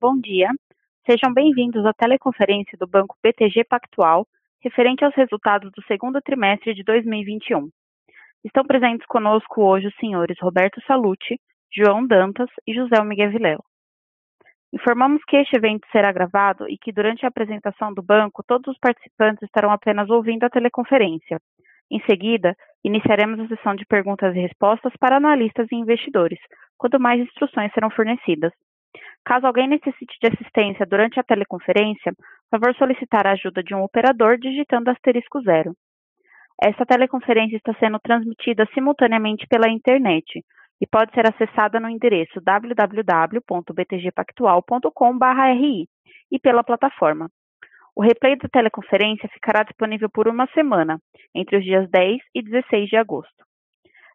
Bom dia. Sejam bem-vindos à teleconferência do Banco BTG Pactual, referente aos resultados do segundo trimestre de 2021. Estão presentes conosco hoje os senhores Roberto Salute, João Dantas e José Miguel Vilela. Informamos que este evento será gravado e que durante a apresentação do banco todos os participantes estarão apenas ouvindo a teleconferência. Em seguida, iniciaremos a sessão de perguntas e respostas para analistas e investidores, quando mais instruções serão fornecidas. Caso alguém necessite de assistência durante a teleconferência, favor solicitar a ajuda de um operador digitando asterisco zero. Esta teleconferência está sendo transmitida simultaneamente pela internet e pode ser acessada no endereço www.btgpactual.com.br e pela plataforma. O replay da teleconferência ficará disponível por uma semana, entre os dias 10 e 16 de agosto.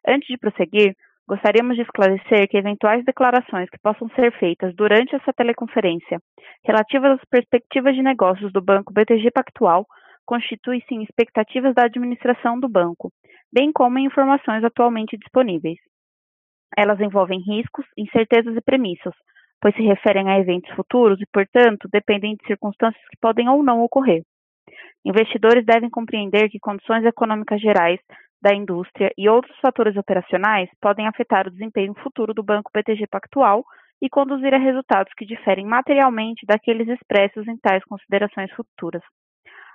Antes de prosseguir, gostaríamos de esclarecer que eventuais declarações que possam ser feitas durante essa teleconferência relativas às perspectivas de negócios do Banco BTG Pactual constituem-se em expectativas da administração do banco, bem como em informações atualmente disponíveis. Elas envolvem riscos, incertezas e premissas, pois se referem a eventos futuros e, portanto, dependem de circunstâncias que podem ou não ocorrer. Investidores devem compreender que condições econômicas gerais da indústria e outros fatores operacionais podem afetar o desempenho futuro do Banco BTG Pactual e conduzir a resultados que diferem materialmente daqueles expressos em tais considerações futuras.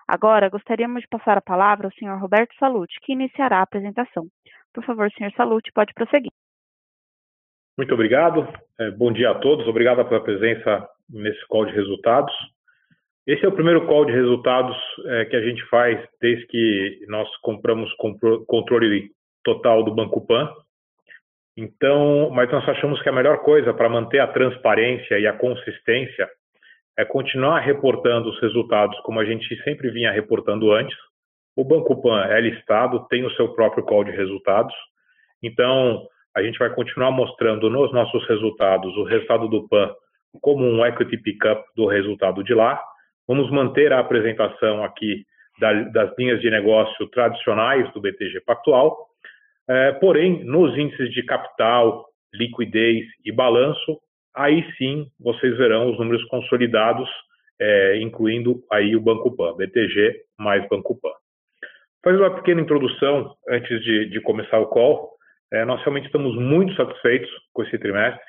Agora, gostaríamos de passar a palavra ao Sr. Roberto Salute, que iniciará a apresentação. Por favor, Sr. Salute, pode prosseguir. Muito obrigado. É, bom dia a todos. Obrigado pela presença nesse call de resultados. Esse é o primeiro call de resultados é, que a gente faz desde que nós compramos controle total do Banco Pan. Então, mas nós achamos que a melhor coisa para manter a transparência e a consistência é continuar reportando os resultados como a gente sempre vinha reportando antes. O Banco Pan é listado, tem o seu próprio call de resultados. Então, a gente vai continuar mostrando nos nossos resultados o resultado do PAN como um equity pickup do resultado de lá. Vamos manter a apresentação aqui das linhas de negócio tradicionais do BTG Pactual, é, porém, nos índices de capital, liquidez e balanço, aí sim vocês verão os números consolidados, é, incluindo aí o Banco Pan, BTG mais Banco Pan. Fazer uma pequena introdução antes de, de começar o call. É, nós realmente estamos muito satisfeitos com esse trimestre.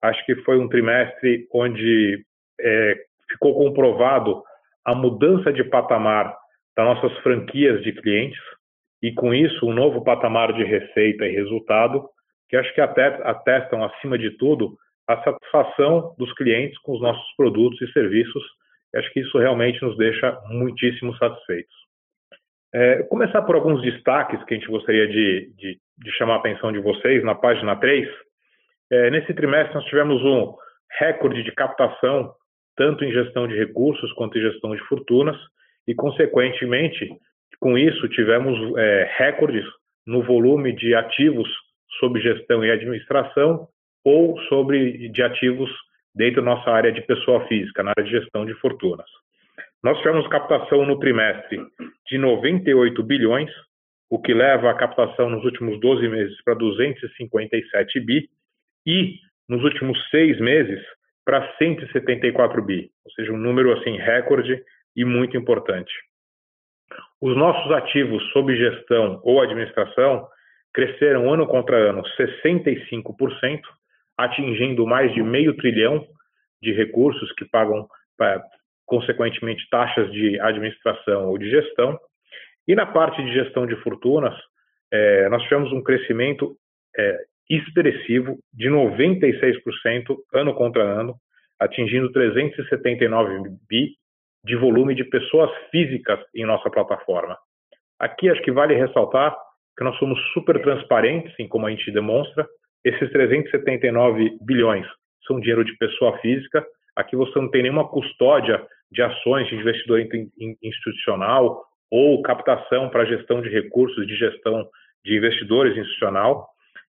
Acho que foi um trimestre onde é, ficou comprovado a mudança de patamar das nossas franquias de clientes e, com isso, um novo patamar de receita e resultado que acho que atestam, acima de tudo, a satisfação dos clientes com os nossos produtos e serviços. E acho que isso realmente nos deixa muitíssimo satisfeitos. É, começar por alguns destaques que a gente gostaria de, de, de chamar a atenção de vocês na página 3. É, nesse trimestre, nós tivemos um recorde de captação, tanto em gestão de recursos quanto em gestão de fortunas, e, consequentemente, com isso, tivemos é, recordes no volume de ativos sob gestão e administração ou sobre de ativos dentro da nossa área de pessoa física, na área de gestão de fortunas. Nós tivemos captação no trimestre de 98 bilhões, o que leva a captação nos últimos 12 meses para 257 bi e nos últimos seis meses para 174 bi, ou seja, um número assim recorde e muito importante. Os nossos ativos sob gestão ou administração cresceram ano contra ano 65%, atingindo mais de meio trilhão de recursos que pagam consequentemente, taxas de administração ou de gestão. E na parte de gestão de fortunas, é, nós tivemos um crescimento é, expressivo de 96% ano contra ano, atingindo 379 bi de volume de pessoas físicas em nossa plataforma. Aqui acho que vale ressaltar que nós somos super transparentes em como a gente demonstra. Esses 379 bilhões são dinheiro de pessoa física. Aqui você não tem nenhuma custódia de ações de investidor institucional ou captação para gestão de recursos de gestão de investidores institucional.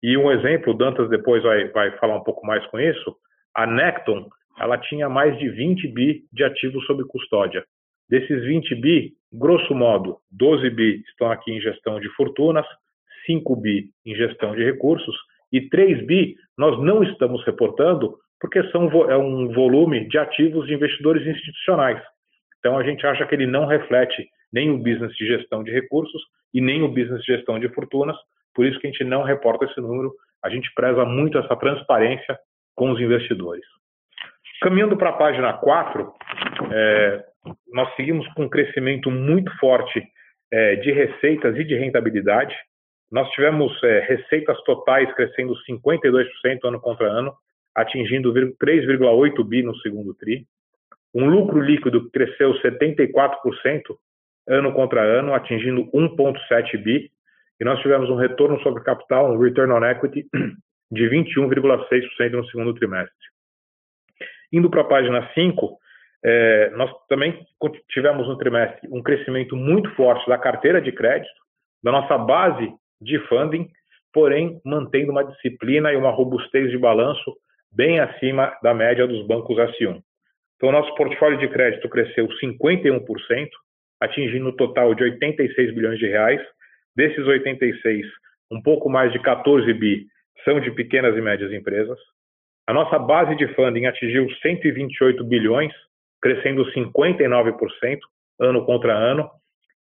E um exemplo, o Dantas depois vai, vai falar um pouco mais com isso, a Necton, ela tinha mais de 20 bi de ativos sob custódia. Desses 20 bi, grosso modo, 12 bi estão aqui em gestão de fortunas, 5 bi em gestão de recursos e 3 bi nós não estamos reportando porque são, é um volume de ativos de investidores institucionais. Então, a gente acha que ele não reflete nem o business de gestão de recursos e nem o business de gestão de fortunas, por isso que a gente não reporta esse número, a gente preza muito essa transparência com os investidores. Caminhando para a página 4, é, nós seguimos com um crescimento muito forte é, de receitas e de rentabilidade. Nós tivemos é, receitas totais crescendo 52% ano contra ano, atingindo 3,8 bi no segundo TRI. Um lucro líquido que cresceu 74% ano contra ano, atingindo 1,7 bi. E nós tivemos um retorno sobre capital, um return on equity, de 21,6% no segundo trimestre. Indo para a página 5, é, nós também tivemos no trimestre um crescimento muito forte da carteira de crédito, da nossa base de funding, porém mantendo uma disciplina e uma robustez de balanço bem acima da média dos bancos S1. Então, nosso portfólio de crédito cresceu 51%, atingindo um total de 86 bilhões de reais. Desses 86, um pouco mais de 14 bi são de pequenas e médias empresas. A nossa base de funding atingiu 128 bilhões, crescendo 59% ano contra ano.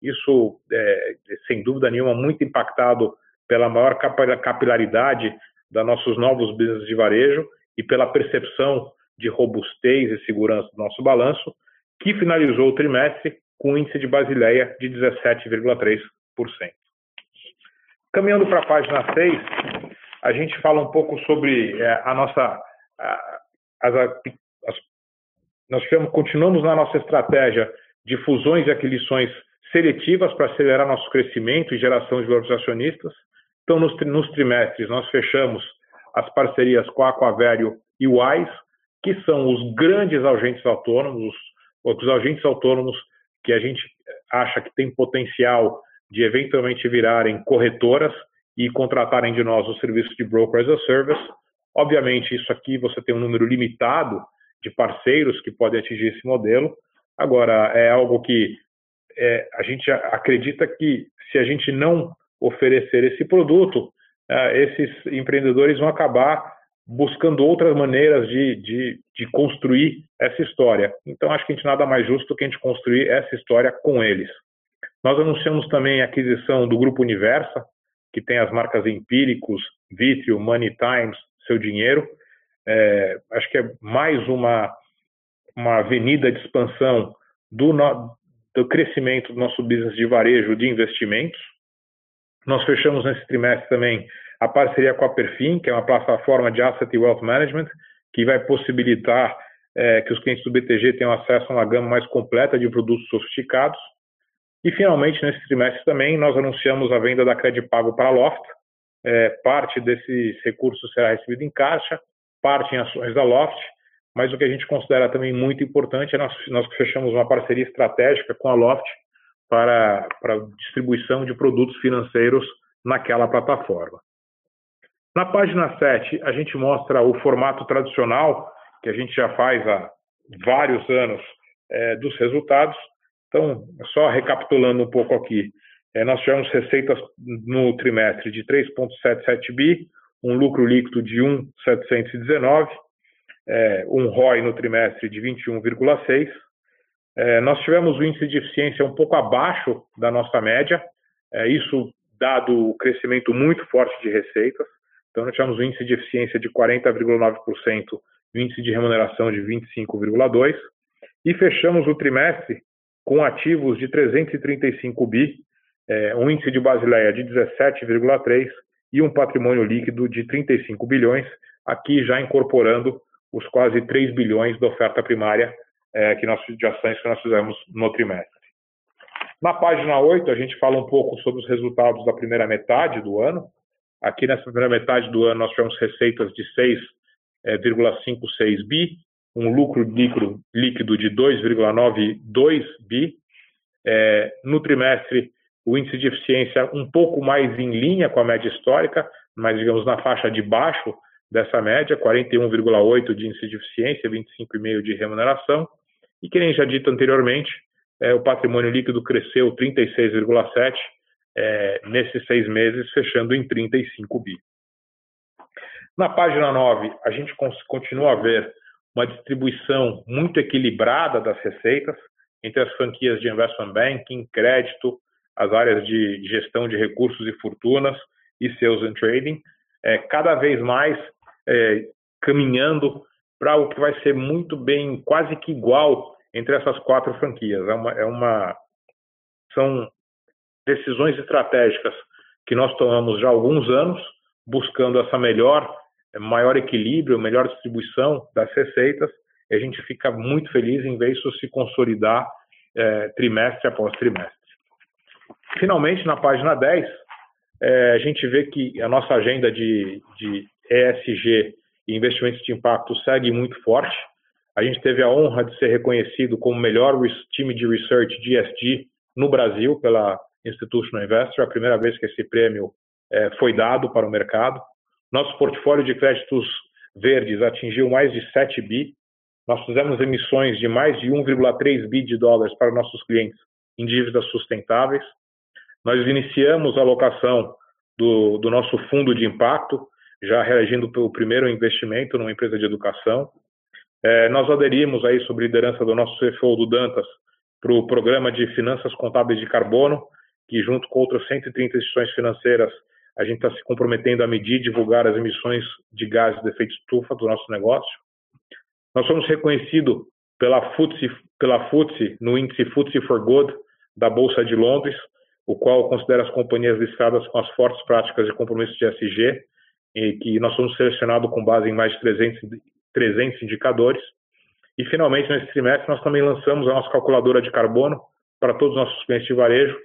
Isso, é, sem dúvida nenhuma, muito impactado pela maior capilaridade da nossos novos business de varejo e pela percepção de robustez e segurança do nosso balanço, que finalizou o trimestre com um índice de Basileia de 17,3%. Caminhando para a página 6, a gente fala um pouco sobre é, a nossa. A, as, as, nós continuamos na nossa estratégia de fusões e aquisições seletivas para acelerar nosso crescimento e geração de valores acionistas. Então, nos, nos trimestres, nós fechamos as parcerias com a Aquavério e AIS, que são os grandes agentes autônomos, os, os agentes autônomos que a gente acha que tem potencial de eventualmente virarem corretoras e contratarem de nós o serviço de broker as a service. Obviamente, isso aqui você tem um número limitado de parceiros que podem atingir esse modelo. Agora, é algo que é, a gente acredita que se a gente não oferecer esse produto, é, esses empreendedores vão acabar buscando outras maneiras de, de, de, construir essa história. Então, acho que a gente nada mais justo que a gente construir essa história com eles. Nós anunciamos também a aquisição do Grupo Universa, que tem as marcas Empíricos, Vitrio, Money Times, Seu Dinheiro. É, acho que é mais uma, uma avenida de expansão do, no, do crescimento do nosso business de varejo de investimentos. Nós fechamos nesse trimestre também a parceria com a Perfin, que é uma plataforma de Asset e Wealth Management, que vai possibilitar é, que os clientes do BTG tenham acesso a uma gama mais completa de produtos sofisticados. E, finalmente, nesse trimestre também, nós anunciamos a venda da Crédito Pago para a Loft. É, parte desses recursos será recebido em caixa, parte em ações da Loft, mas o que a gente considera também muito importante é nós, nós fechamos uma parceria estratégica com a Loft para, para distribuição de produtos financeiros naquela plataforma. Na página 7, a gente mostra o formato tradicional, que a gente já faz há vários anos, é, dos resultados. Então, só recapitulando um pouco aqui, é, nós tivemos receitas no trimestre de 3,77 bi, um lucro líquido de 1,719, é, um ROI no trimestre de 21,6. É, nós tivemos o índice de eficiência um pouco abaixo da nossa média, isso dado o crescimento muito forte de receitas. Então, nós tivemos um índice de eficiência de 40,9% e um índice de remuneração de 25,2%. E fechamos o trimestre com ativos de 335 bi, é, um índice de Basileia de 17,3% e um patrimônio líquido de 35 bilhões, aqui já incorporando os quase 3 bilhões da oferta primária é, que nós, de ações que nós fizemos no trimestre. Na página 8, a gente fala um pouco sobre os resultados da primeira metade do ano. Aqui nessa primeira metade do ano nós tivemos receitas de 6,56 é, bi, um lucro líquido, líquido de 2,92 bi. É, no trimestre, o índice de eficiência um pouco mais em linha com a média histórica, mas digamos na faixa de baixo dessa média, 41,8 de índice de eficiência, 25,5 de remuneração. E que nem já dito anteriormente, é, o patrimônio líquido cresceu 36,7 é, nesses seis meses, fechando em 35 bi. Na página 9, a gente continua a ver uma distribuição muito equilibrada das receitas entre as franquias de investment banking, crédito, as áreas de gestão de recursos e fortunas e sales and trading, é, cada vez mais é, caminhando para o que vai ser muito bem, quase que igual entre essas quatro franquias. É uma, é uma, são decisões estratégicas que nós tomamos já há alguns anos, buscando essa melhor, maior equilíbrio, melhor distribuição das receitas, e a gente fica muito feliz em ver isso se consolidar é, trimestre após trimestre. Finalmente, na página 10, é, a gente vê que a nossa agenda de, de ESG e investimentos de impacto segue muito forte. A gente teve a honra de ser reconhecido como melhor time de research de ESG no Brasil pela Institutional Investor, a primeira vez que esse prêmio é, foi dado para o mercado. Nosso portfólio de créditos verdes atingiu mais de 7 bi. Nós fizemos emissões de mais de 1,3 bi de dólares para nossos clientes em dívidas sustentáveis. Nós iniciamos a alocação do, do nosso fundo de impacto, já reagindo pelo primeiro investimento numa empresa de educação. É, nós aderimos aí, sob liderança do nosso CFO, do Dantas, para o programa de finanças contábeis de carbono, que junto com outras 130 instituições financeiras, a gente está se comprometendo a medir e divulgar as emissões de gases de efeito estufa do nosso negócio. Nós somos reconhecidos pela FTSE, pela FTSE no índice FTSE for Good da Bolsa de Londres, o qual considera as companhias listadas com as fortes práticas de compromisso de SG, e que nós somos selecionados com base em mais de 300, 300 indicadores. E, finalmente, nesse trimestre, nós também lançamos a nossa calculadora de carbono para todos os nossos clientes de varejo.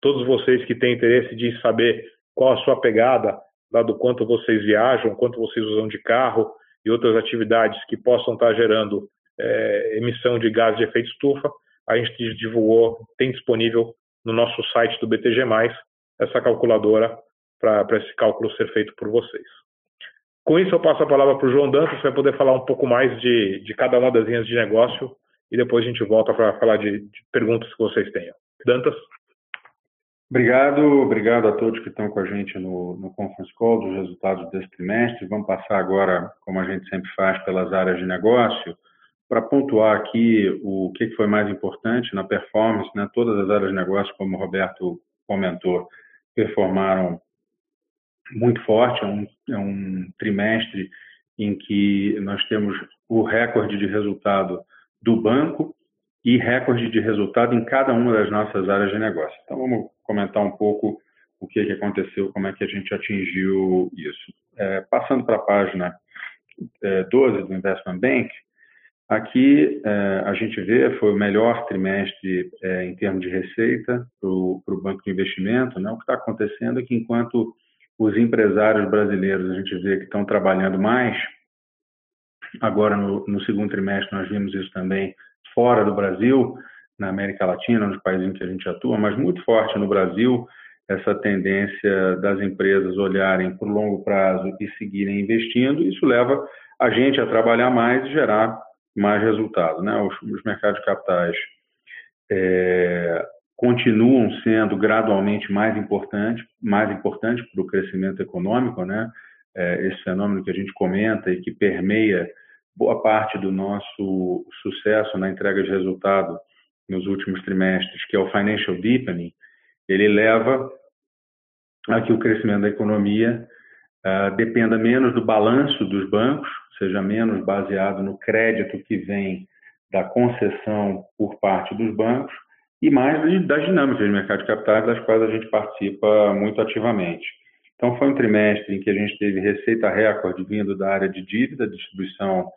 Todos vocês que têm interesse de saber qual a sua pegada, dado quanto vocês viajam, quanto vocês usam de carro e outras atividades que possam estar gerando é, emissão de gás de efeito estufa, a gente divulgou, tem disponível no nosso site do BTG+, essa calculadora para esse cálculo ser feito por vocês. Com isso, eu passo a palavra para o João Dantas, que vai poder falar um pouco mais de, de cada uma das linhas de negócio e depois a gente volta para falar de, de, perguntas que vocês tenham. Dantas? Obrigado, obrigado a todos que estão com a gente no, no Conference Call dos resultados desse trimestre. Vamos passar agora, como a gente sempre faz, pelas áreas de negócio, para pontuar aqui o que foi mais importante na performance. Né? Todas as áreas de negócio, como o Roberto comentou, performaram muito forte, é um, é um trimestre em que nós temos o recorde de resultado do banco e recorde de resultado em cada uma das nossas áreas de negócio. Então, vamos comentar um pouco o que, que aconteceu, como é que a gente atingiu isso. É, passando para a página é, 12 do Investment Bank, aqui é, a gente vê foi o melhor trimestre é, em termos de receita para o banco de investimento. Né? O que está acontecendo é que enquanto os empresários brasileiros, a gente vê que estão trabalhando mais. Agora, no, no, segundo trimestre, nós vimos isso também fora do Brasil, na América Latina, nos países em que a gente atua, mas muito forte no Brasil, essa tendência das empresas olharem para o longo prazo e seguirem investindo. Isso leva a gente a trabalhar mais e gerar mais resultado. Né? Os, os mercados de capitais é, continuam sendo gradualmente mais importantes, mais importantes para o crescimento econômico, né? É, esse fenômeno que a gente comenta e que permeia boa parte do nosso sucesso na entrega de resultado nos últimos trimestres, que é o financial deepening, ele leva a que o crescimento da economia uh, dependa menos do balanço dos bancos, seja menos baseado no crédito que vem da concessão por parte dos bancos e mais das dinâmicas de mercado de capitais, das quais a gente participa muito ativamente. Então, foi um trimestre em que a gente teve receita recorde vindo da área de dívida, distribuição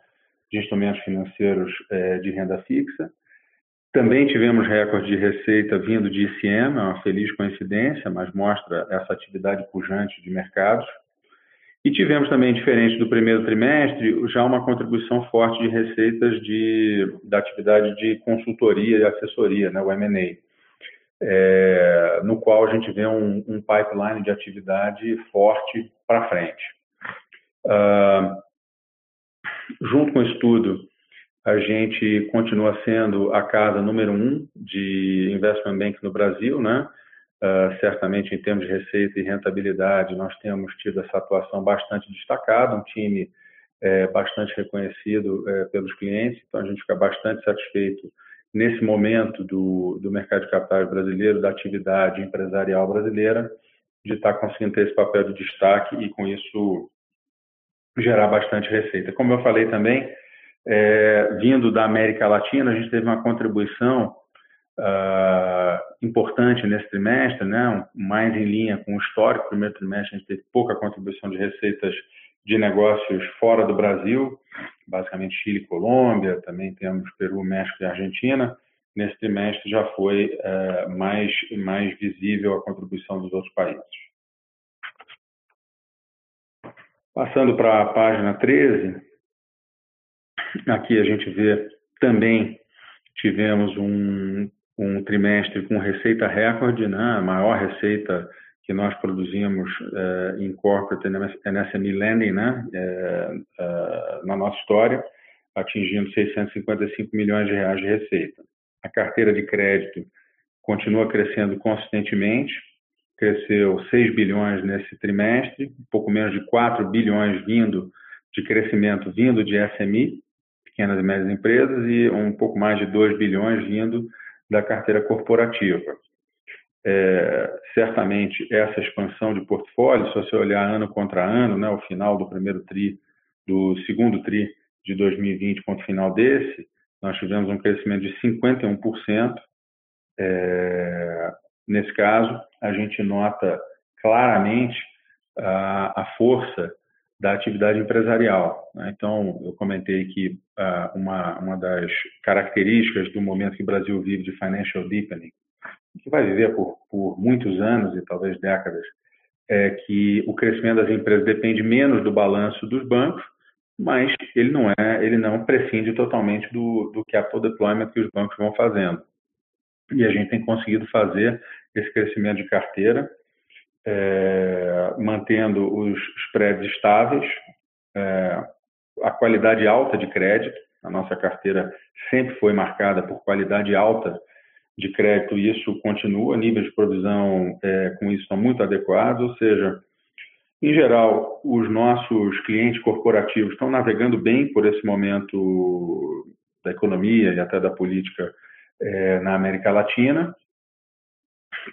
de instrumentos financeiros é, de renda fixa. Também tivemos recorde de receita vindo de ICM, é uma feliz coincidência, mas mostra essa atividade pujante de mercados. E tivemos também, diferente do primeiro trimestre, já uma contribuição forte de receitas de, da atividade de consultoria e assessoria, né, o M&A, é, no qual a gente vê um, um pipeline de atividade forte para frente. Uh, junto com isso tudo, a gente continua sendo a casa número um de investment bank no Brasil, né? Uh, certamente, em termos de receita e rentabilidade, nós temos tido essa atuação bastante destacada, um time é, bastante reconhecido é, pelos clientes, então a gente fica bastante satisfeito nesse momento do, do mercado de capitais brasileiro, da atividade empresarial brasileira, de estar conseguindo ter esse papel de destaque e, com isso, gerar bastante receita. Como eu falei também, é, vindo da América Latina, a gente teve uma contribuição uh, importante nesse trimestre, né, mais em linha com o histórico. Primeiro trimestre, a gente teve pouca contribuição de receitas de negócios fora do Brasil, basicamente Chile Colômbia, também temos Peru, México e Argentina. Nesse trimestre já foi uh, mais, mais visível a contribuição dos outros países. Passando para a página 13, aqui a gente vê também tivemos um, um trimestre com receita recorde, né? a maior receita que nós produzimos eh, em corporate and SME lending né? Eh, eh, na nossa história, atingindo 655 milhões de reais de receita. A carteira de crédito continua crescendo consistentemente, cresceu 6 bilhões nesse trimestre, um pouco menos de 4 bilhões vindo de crescimento vindo de SMI, pequenas e médias empresas, e um pouco mais de 2 bilhões vindo da carteira corporativa. É, certamente essa expansão de portfólio, se você olhar ano contra ano, né, o final do primeiro tri, do segundo tri de 2020 contra o final desse, nós tivemos um crescimento de 51%. É, nesse caso, a gente nota claramente a, a força da atividade empresarial. Né? Então, eu comentei que uh, uma, uma das características do momento que o Brasil vive de financial deepening, que vai viver por, por muitos anos e talvez décadas, é que o crescimento das empresas depende menos do balanço dos bancos, mas ele não é, ele não prescinde totalmente do, do capital deployment que os bancos vão fazendo. E a gente tem conseguido fazer esse crescimento de carteira é, mantendo os spreads estáveis, é, a qualidade alta de crédito. A nossa carteira sempre foi marcada por qualidade alta de crédito e isso continua. Níveis de provisão é, com isso são muito adequados, ou seja, em geral, os nossos clientes corporativos estão navegando bem por esse momento da economia e até da política é, na América Latina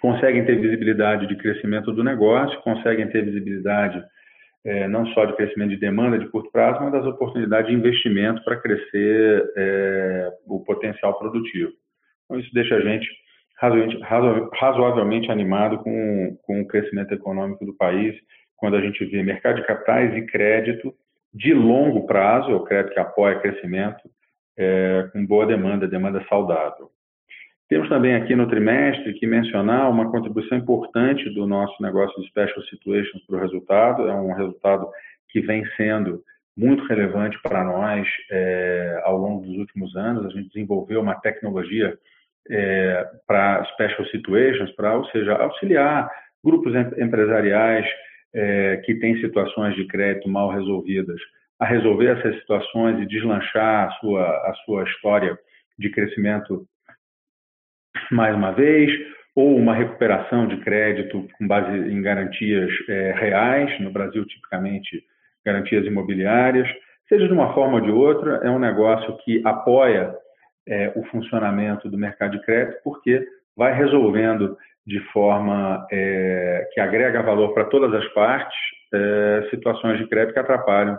conseguem ter visibilidade de crescimento do negócio, conseguem ter visibilidade é, não só de crescimento de demanda de curto prazo, mas das oportunidades de investimento para crescer é, o potencial produtivo. Então, isso deixa a gente razoavelmente, animado com, com o crescimento econômico do país, quando a gente vê mercado de capitais e crédito de longo prazo, o crédito que apoia crescimento, é, com boa demanda, demanda saudável. Temos também aqui no trimestre que mencionar uma contribuição importante do nosso negócio de Special Situations para o resultado. É um resultado que vem sendo muito relevante para nós é, ao longo dos últimos anos. A gente desenvolveu uma tecnologia é, para Special Situations, para, ou seja, auxiliar grupos empresariais é, que têm situações de crédito mal resolvidas a resolver essas situações e deslanchar a sua, a sua história de crescimento mais uma vez, ou uma recuperação de crédito com base em garantias é, reais, no Brasil, tipicamente, garantias imobiliárias. Seja de uma forma ou de outra, é um negócio que apoia é, o funcionamento do mercado de crédito, porque vai resolvendo de forma é, que agrega valor para todas as partes é, situações de crédito que atrapalham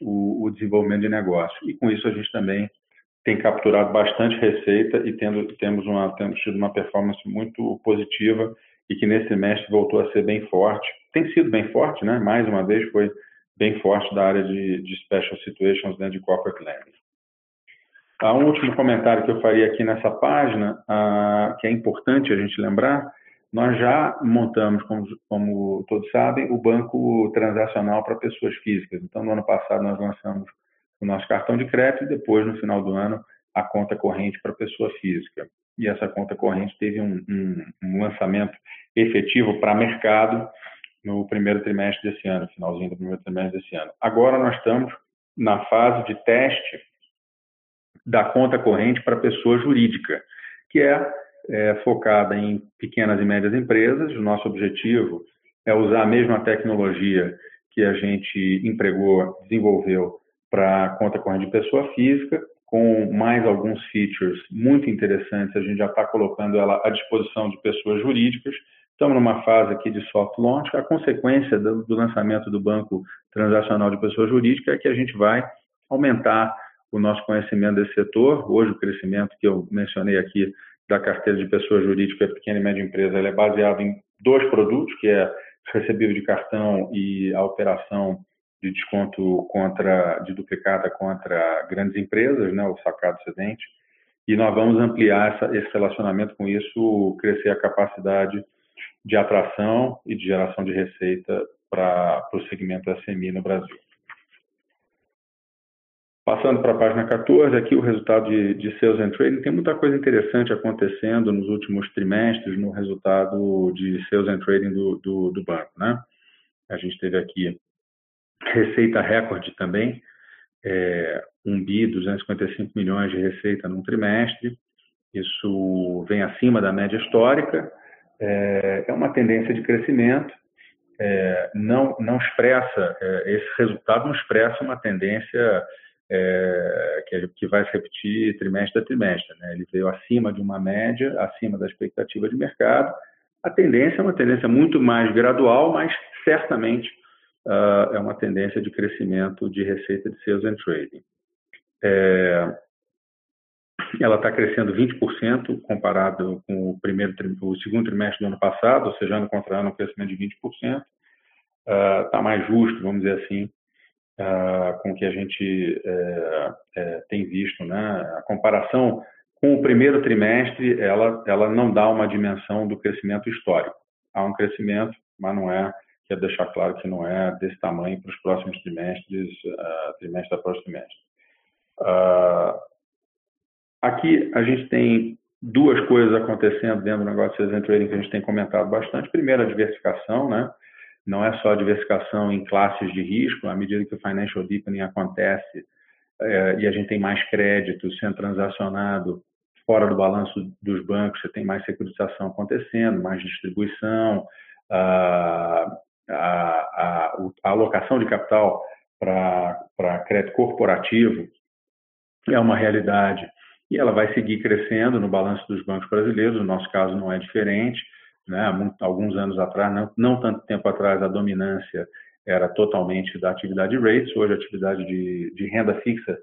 o, o desenvolvimento de negócio. E com isso a gente também tem capturado bastante receita e tendo, temos, uma, temos tido uma performance muito positiva e que nesse semestre voltou a ser bem forte. Tem sido bem forte, né? Mais uma vez foi bem forte da área de, de Special Situations dentro de Corporate Lending. Ah, um último comentário que eu faria aqui nessa página, ah, que é importante a gente lembrar, nós já montamos, como, como todos sabem, o banco transacional para pessoas físicas. Então, no ano passado, nós lançamos o nosso cartão de crédito e depois, no final do ano, a conta corrente para pessoa física. E essa conta corrente teve um, um, um lançamento efetivo para mercado no primeiro trimestre desse ano, finalzinho do primeiro trimestre desse ano. Agora nós estamos na fase de teste da conta corrente para pessoa jurídica, que é, é, focada em pequenas e médias empresas. O nosso objetivo é usar a mesma tecnologia que a gente empregou, desenvolveu para conta corrente de pessoa física, com mais alguns features muito interessantes. A gente já está colocando ela à disposição de pessoas jurídicas. Estamos numa fase aqui de soft launch. A consequência do, do lançamento do Banco Transacional de Pessoa Jurídica é que a gente vai aumentar o nosso conhecimento desse setor. Hoje, o crescimento que eu mencionei aqui da carteira de pessoa jurídica pequena e média empresa é baseado em dois produtos, que é recebível de cartão e a operação de desconto contra de duplicata contra grandes empresas, né, o sacado excedente. E nós vamos ampliar essa, esse relacionamento com isso, crescer a capacidade de atração e de geração de receita para o segmento SMI no Brasil. Passando para a página 14, aqui o resultado de, de Sales and Trading. Tem muita coisa interessante acontecendo nos últimos trimestres no resultado de Sales and Trading do, do, do banco. Né? A gente teve aqui receita recorde também, é, 1 bi, 255 milhões de receita num trimestre. Isso vem acima da média histórica. É, é uma tendência de crescimento. É, não, não expressa, é, esse resultado não expressa uma tendência é, que, que, vai se repetir trimestre a trimestre. Né? Ele veio acima de uma média, acima da expectativa de mercado. A tendência é uma tendência muito mais gradual, mas certamente uh, é uma tendência de crescimento de receita de sales and trading. É, ela está crescendo 20% comparado com o primeiro, o segundo trimestre do ano passado, ou seja, ano contra ano, um crescimento de 20%. Está uh, mais justo, vamos dizer assim, uh, com o que a gente é, é, tem visto. Né? A comparação com o primeiro trimestre, ela, ela não dá uma dimensão do crescimento histórico. Há um crescimento, mas não é, quero deixar claro que não é desse tamanho para os próximos trimestres, uh, trimestre após trimestre. Uh, aqui a gente tem duas coisas acontecendo dentro do negócio de trading que a gente tem comentado bastante. Primeiro, a diversificação, né? não é só diversificação em classes de risco, à medida que o financial deepening acontece é, e a gente tem mais crédito sendo transacionado fora do balanço dos bancos, você tem mais securitização acontecendo, mais distribuição, a, a, a, alocação de capital para crédito corporativo é uma realidade e ela vai seguir crescendo no balanço dos bancos brasileiros, no nosso caso não é diferente, né? alguns anos atrás, não, não tanto tempo atrás, a dominância era totalmente da atividade de rates, hoje a atividade de, de renda fixa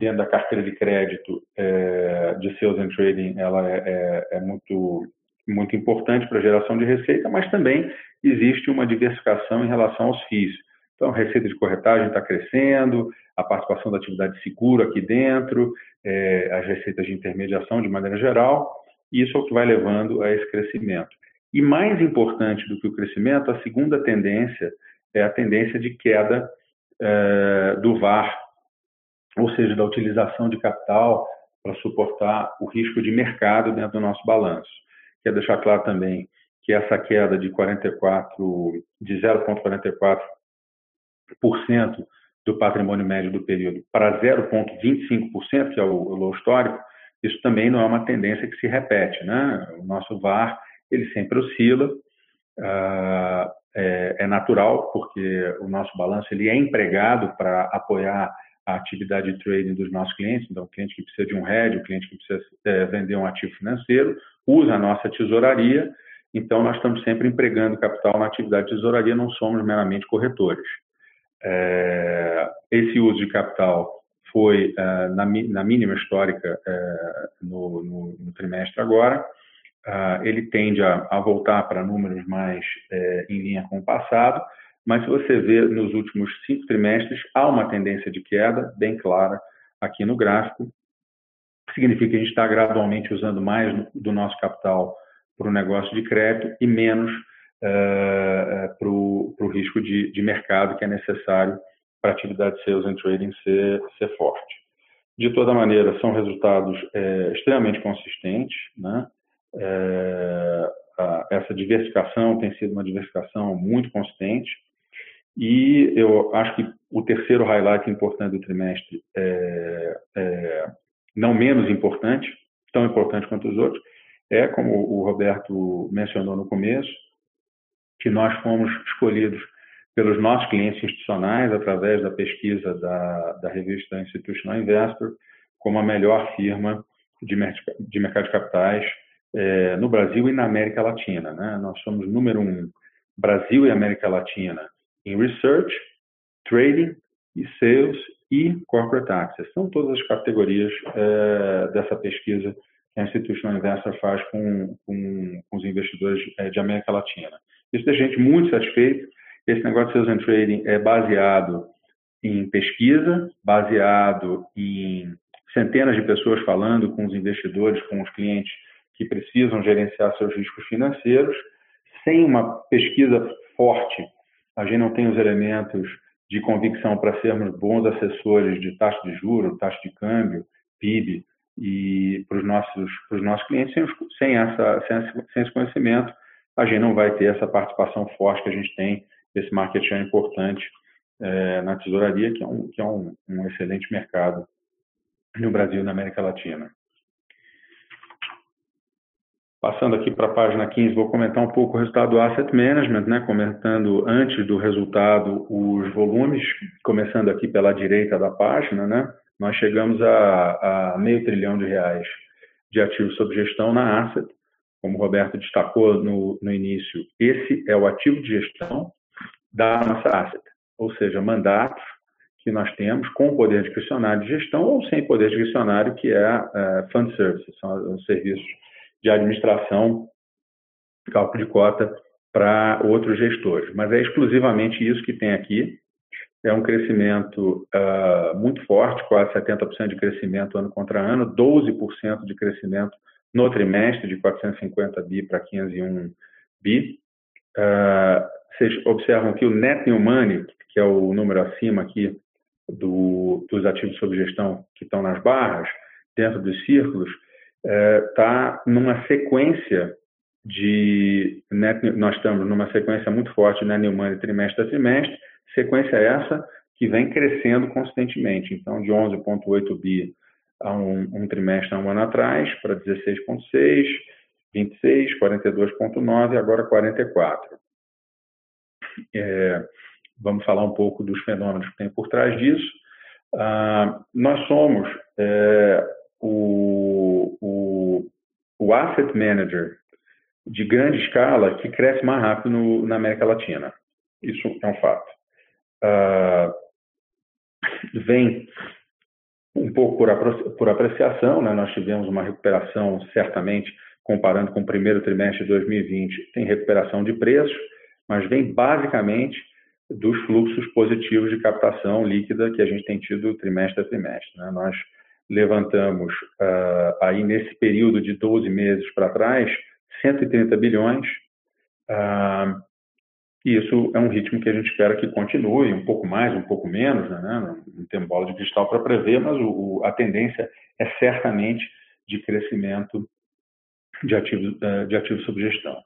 dentro da carteira de crédito é, de sales and trading ela é, é, é muito muito importante para a geração de receita, mas também existe uma diversificação em relação aos FIIs. Então, a receita de corretagem está crescendo, a participação da atividade segura aqui dentro, é, as receitas de intermediação de maneira geral, isso é o que vai levando a esse crescimento. E mais importante do que o crescimento, a segunda tendência é a tendência de queda é, do VAR, ou seja, da utilização de capital para suportar o risco de mercado dentro do nosso balanço. Quero deixar claro também que essa queda de 44, de 0,44% do patrimônio médio do período para 0,25%, que é o, o low histórico, isso também não é uma tendência que se repete, né? O nosso VAR ele sempre oscila, uh, é, é, natural, porque o nosso balanço ele é empregado para apoiar a atividade de trading dos nossos clientes, então o cliente que precisa de um hedge, o cliente que precisa é, vender um ativo financeiro, usa a nossa tesouraria, então nós estamos sempre empregando capital na atividade de tesouraria, não somos meramente corretores. É, esse uso de capital foi uh, na, na, mínima histórica uh, no, no, no, trimestre agora, uh, ele tende a, a voltar para números mais é, em linha com o passado, mas se você vê nos últimos cinco trimestres, há uma tendência de queda bem clara aqui no gráfico. Significa que a gente está gradualmente usando mais do nosso capital para o negócio de crédito e menos uh, para o risco de, de, mercado que é necessário para a atividade de sales and trading ser, ser forte. De toda maneira, são resultados é, extremamente consistentes, né? É, a, essa diversificação tem sido uma diversificação muito consistente. E eu acho que o terceiro highlight importante do trimestre, é, é, não menos importante, tão importante quanto os outros, é, como o Roberto mencionou no começo, que nós fomos escolhidos pelos nossos clientes institucionais, através da pesquisa da, da revista Institutional Investor, como a melhor firma de, de mercado de capitais é, no Brasil e na América Latina. Né? Nós somos número um, Brasil e América Latina, em research, trading e sales e corporate access. São todas as categorias é, dessa pesquisa que a Institutional Investor faz com, com, com os investidores é, de América Latina. Isso deixa a gente muito satisfeito. Esse negócio de sales and trading é baseado em pesquisa, baseado em centenas de pessoas falando com os investidores, com os clientes que precisam gerenciar seus riscos financeiros. Sem uma pesquisa forte, a gente não tem os elementos de convicção para sermos bons assessores de taxa de juros, taxa de câmbio, PIB, e para os nossos, para os nossos clientes, sem, sem, essa, sem, sem esse conhecimento, a gente não vai ter essa participação forte que a gente tem, esse market share importante é, na tesouraria, que é, um, que é um, um excelente mercado no Brasil e na América Latina. Passando aqui para a página 15, vou comentar um pouco o resultado do Asset Management, né? comentando antes do resultado os volumes, começando aqui pela direita da página, né? Nós chegamos a, a meio trilhão de reais de ativos sob gestão na Asset, como o Roberto destacou no, no início, esse é o ativo de gestão da nossa asset, ou seja, mandatos que nós temos com poder discricionário de gestão ou sem poder discricionário, que é uh, Fund Services, são os serviços de administração, cálculo de cota para outros gestores. Mas é exclusivamente isso que tem aqui. É um crescimento uh, muito forte, quase 70% de crescimento ano contra ano, 12% de crescimento no trimestre de 450 bi para 501 bi. Uh, vocês observam que o net new money, que é o número acima aqui do, dos ativos sob gestão que estão nas barras, dentro dos círculos, está uh, numa sequência de net, nós estamos numa sequência muito forte de net new money trimestre a trimestre, sequência essa que vem crescendo consistentemente. Então, de 11,8 bi há um, um trimestre há um ano atrás, para 16,6, 26, 42,9 e agora 44. É, vamos falar um pouco dos fenômenos que tem por trás disso. Ah, nós somos é, o, o, o, asset manager de grande escala que cresce mais rápido no, na América Latina. Isso é um fato. Ah, vem um pouco por, por apreciação, né? nós tivemos uma recuperação, certamente, comparando com o primeiro trimestre de 2020, tem recuperação de preços, mas vem basicamente dos fluxos positivos de captação líquida que a gente tem tido trimestre a trimestre. Né? Nós levantamos uh, aí nesse período de 12 meses para trás 130 bilhões, uh, e isso é um ritmo que a gente espera que continue, um pouco mais, um pouco menos, né? não tem bola de cristal para prever, mas o, a tendência é certamente de crescimento de ativos, eh, de ativos sob gestão.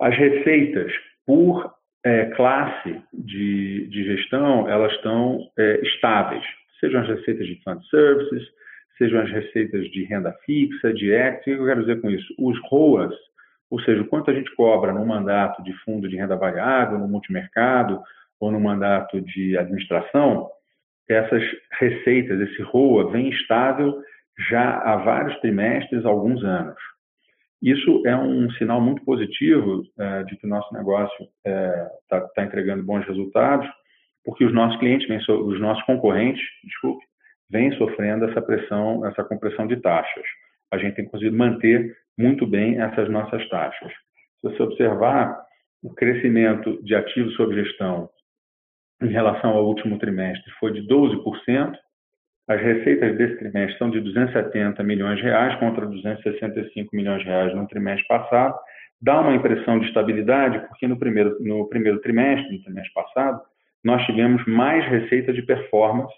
As receitas por é, classe de, de, gestão, elas estão é, estáveis, sejam as receitas de fund services, sejam as receitas de renda fixa, de equity, o que eu quero dizer com isso? Os ROAS, ou seja, o quanto a gente cobra no mandato de fundo de renda variável, no multimercado ou no mandato de administração, essas receitas, esse ROA, vem estável já há vários trimestres, alguns anos. Isso é um sinal muito positivo é, de que o nosso negócio está é, tá, entregando bons resultados, porque os nossos clientes, os nossos concorrentes, desculpe, vêm sofrendo essa pressão, essa compressão de taxas. A gente tem conseguido manter muito bem essas nossas taxas. Se você observar o crescimento de ativos sob gestão em relação ao último trimestre foi de 12%, as receitas desse trimestre são de 270 milhões de reais contra 265 milhões de reais no trimestre passado. Dá uma impressão de estabilidade, porque no primeiro, no primeiro trimestre, no trimestre passado, nós tivemos mais receita de performance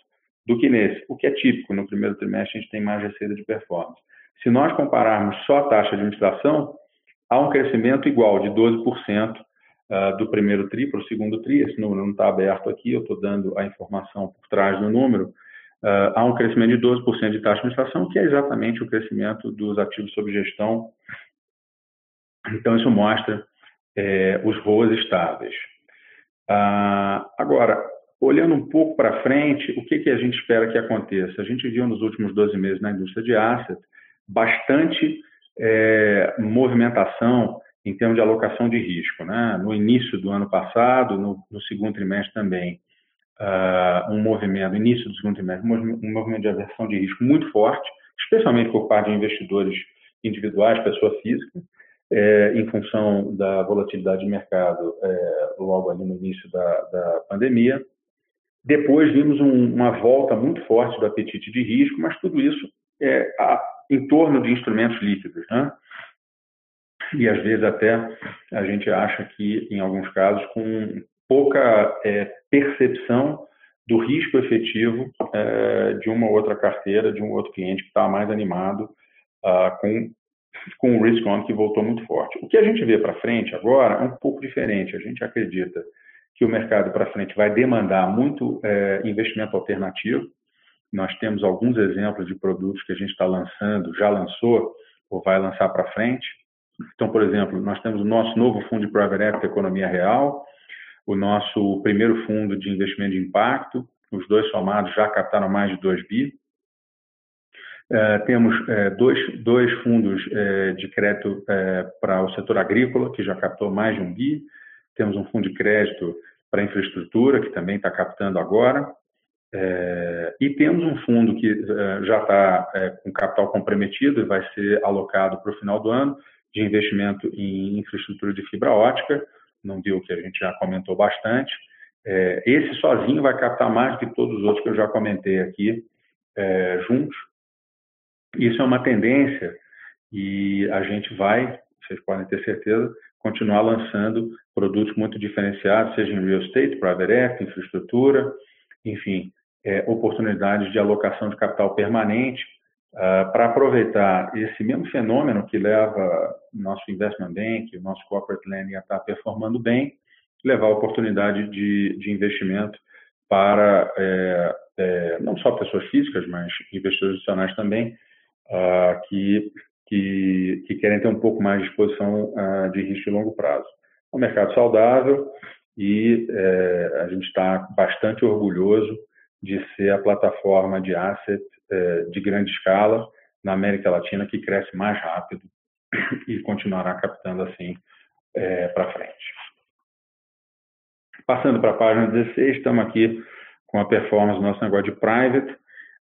do que nesse, o que é típico. No primeiro trimestre, a gente tem mais receita de performance. Se nós compararmos só a taxa de administração, há um crescimento igual de 12% ah, do primeiro TRI para o segundo TRI. Esse número não está aberto aqui, eu estou dando a informação por trás do número, uh, há um crescimento de 12% de taxa de administração, que é exatamente o crescimento dos ativos sob gestão. Então, isso mostra é, os ROAs estáveis. Uh, agora, olhando um pouco para frente, o que, que a gente espera que aconteça? A gente viu nos últimos 12 meses na indústria de asset bastante é, movimentação em termos de alocação de risco. Né? No início do ano passado, no, no segundo trimestre também, uh, um movimento, início do segundo trimestre, um movimento de aversão de risco muito forte, especialmente por parte de investidores individuais, pessoa física, é, em função da volatilidade de mercado é, logo ali no início da, da pandemia. Depois vimos um, uma volta muito forte do apetite de risco, mas tudo isso é, em torno de instrumentos líquidos. Né? E às vezes até a gente acha que, em alguns casos, com pouca é, percepção do risco efetivo é, de uma outra carteira, de um outro cliente que está mais animado uh, com, com o risk on que voltou muito forte. O que a gente vê para frente agora é um pouco diferente. A gente acredita que o mercado para frente vai demandar muito é, investimento alternativo. Nós temos alguns exemplos de produtos que a gente está lançando, já lançou ou vai lançar para frente. Então, por exemplo, nós temos o nosso novo fundo de private equity Economia Real, o nosso primeiro fundo de investimento de impacto, os dois somados já captaram mais de 2 bi. É, temos é, dois, dois fundos é, de crédito para o setor agrícola, que já captou mais de um bi. Temos um fundo de crédito para infraestrutura, que também está captando agora. E temos um fundo que já está com capital comprometido e vai ser alocado para o final do ano, de investimento em infraestrutura de fibra ótica, não viu que a gente já comentou bastante. É, esse sozinho vai captar mais que todos os outros que eu já comentei aqui é, juntos. Isso é uma tendência e a gente vai, vocês podem ter certeza, continuar lançando produtos muito diferenciados, seja em real estate, private equity, infraestrutura, enfim, é, oportunidades de alocação de capital permanente uh, para aproveitar esse mesmo fenômeno que leva nosso investment bank, o nosso corporate lending a estar performando bem, levar a oportunidade de, de investimento para é, é, não só pessoas físicas, mas investidores adicionais também, uh, que, que, que, querem ter um pouco mais de exposição uh, de risco de longo prazo. É um mercado saudável e é, a gente está bastante orgulhoso de ser a plataforma de asset é, de grande escala na América Latina que cresce mais rápido e continuará captando assim é, para frente. Passando para a página 16, estamos aqui com a performance do nosso negócio de private,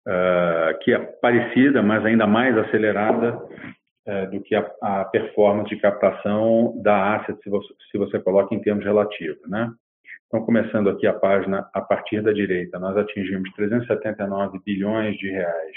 uh, que é parecida, mas ainda mais acelerada uh, do que a, a, performance de captação da asset, se você, se você coloca em termos relativos. Né? Então, começando aqui a página a partir da direita, nós atingimos 379 bilhões de reais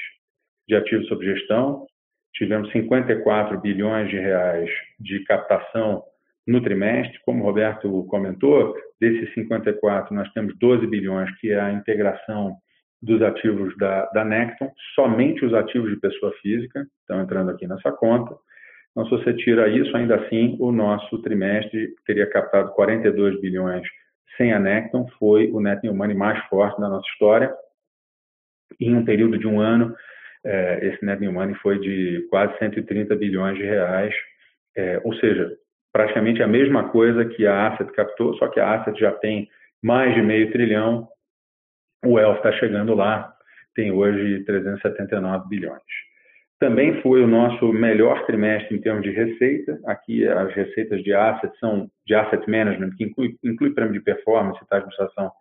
de ativos sob gestão, tivemos 54 bilhões de reais de captação no trimestre, como o Roberto comentou, desses 54 nós temos 12 bilhões, que é a integração dos ativos da, da Necton, somente os ativos de pessoa física estão entrando aqui nessa conta. Então, se você tira isso, ainda assim, o nosso trimestre teria captado 42 bilhões sem a Necton foi o net new money mais forte da nossa história. Em um período de um ano, é, esse net new money foi de quase 130 bilhões de reais, é, ou seja, praticamente a mesma coisa que a Asset captou, só que a Asset já tem mais de meio trilhão, o Elf está chegando lá, tem hoje 379 bilhões. Também foi o nosso melhor trimestre em termos de receita. Aqui as receitas de asset são de asset management, que inclui, inclui prêmio de performance e taxa administração,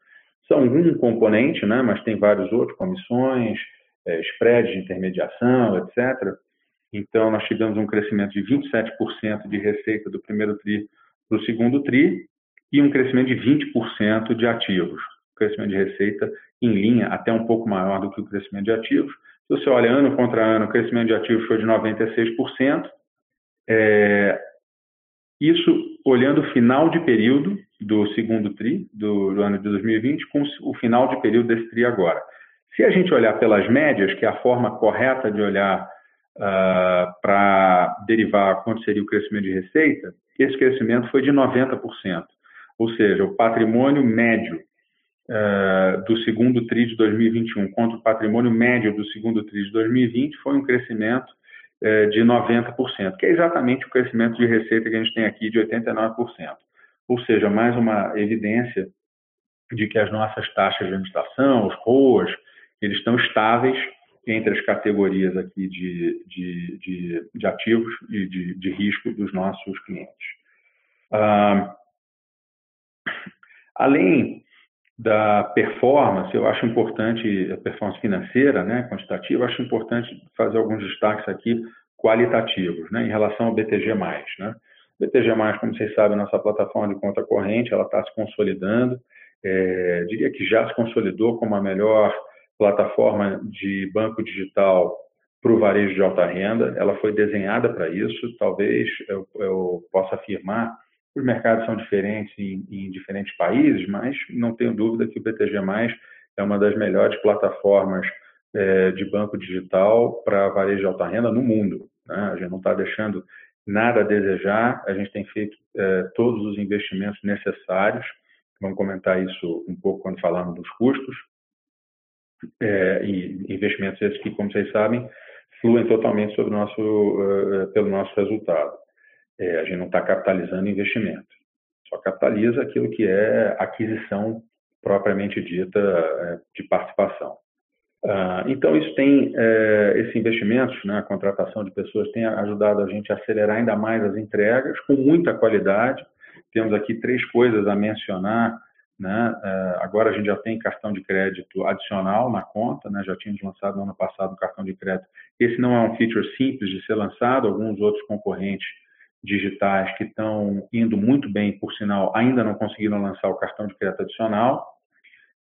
são um componente, né, mas tem vários outros, comissões, é, spread de intermediação, etc. Então, nós tivemos um crescimento de 27% de receita do primeiro TRI para o segundo TRI e um crescimento de 20% de ativos. O crescimento de receita em linha, até um pouco maior do que o crescimento de ativos. Se você olha ano contra ano, o crescimento de ativos foi de 96%. É, isso olhando o final de período do segundo TRI, do, do, ano de 2020, com o final de período desse TRI agora. Se a gente olhar pelas médias, que é a forma correta de olhar uh, para derivar quanto seria o crescimento de receita, esse crescimento foi de 90%. Ou seja, o patrimônio médio uh, do segundo TRI de 2021 contra o patrimônio médio do segundo TRI de 2020 foi um crescimento uh, de 90%, que é exatamente o crescimento de receita que a gente tem aqui de 89%. Ou seja, mais uma evidência de que as nossas taxas de administração, os ROAs, eles estão estáveis entre as categorias aqui de, de, de, de ativos e de, de, risco dos nossos clientes. Ah, além da performance, eu acho importante, a performance financeira, né, quantitativa, eu acho importante fazer alguns destaques aqui qualitativos, né, em relação ao BTG+. Né. BTG+, como vocês sabem, nossa plataforma de conta corrente, ela está se consolidando, é, diria que já se consolidou como a melhor plataforma de banco digital para o varejo de alta renda. Ela foi desenhada para isso. Talvez eu, eu, possa afirmar os mercados são diferentes em, em, diferentes países, mas não tenho dúvida que o BTG é uma das melhores plataformas é, de banco digital para varejo de alta renda no mundo. Né? A gente não está deixando nada a desejar. A gente tem feito é, todos os investimentos necessários. Vamos comentar isso um pouco quando falamos dos custos é, e investimentos esses que, como vocês sabem, fluem totalmente nosso, uh, pelo nosso resultado. É, a gente não está capitalizando investimento, só capitaliza aquilo que é aquisição propriamente dita é, de participação. Uh, então, isso tem, é, esses investimentos, né, a contratação de pessoas, tem ajudado a gente a acelerar ainda mais as entregas, com muita qualidade. Temos aqui três coisas a mencionar né? É, agora a gente já tem cartão de crédito adicional na conta, né? já tínhamos lançado no ano passado um cartão de crédito. Esse não é um feature simples de ser lançado, alguns outros concorrentes digitais que estão indo muito bem, por sinal, ainda não conseguiram lançar o cartão de crédito adicional.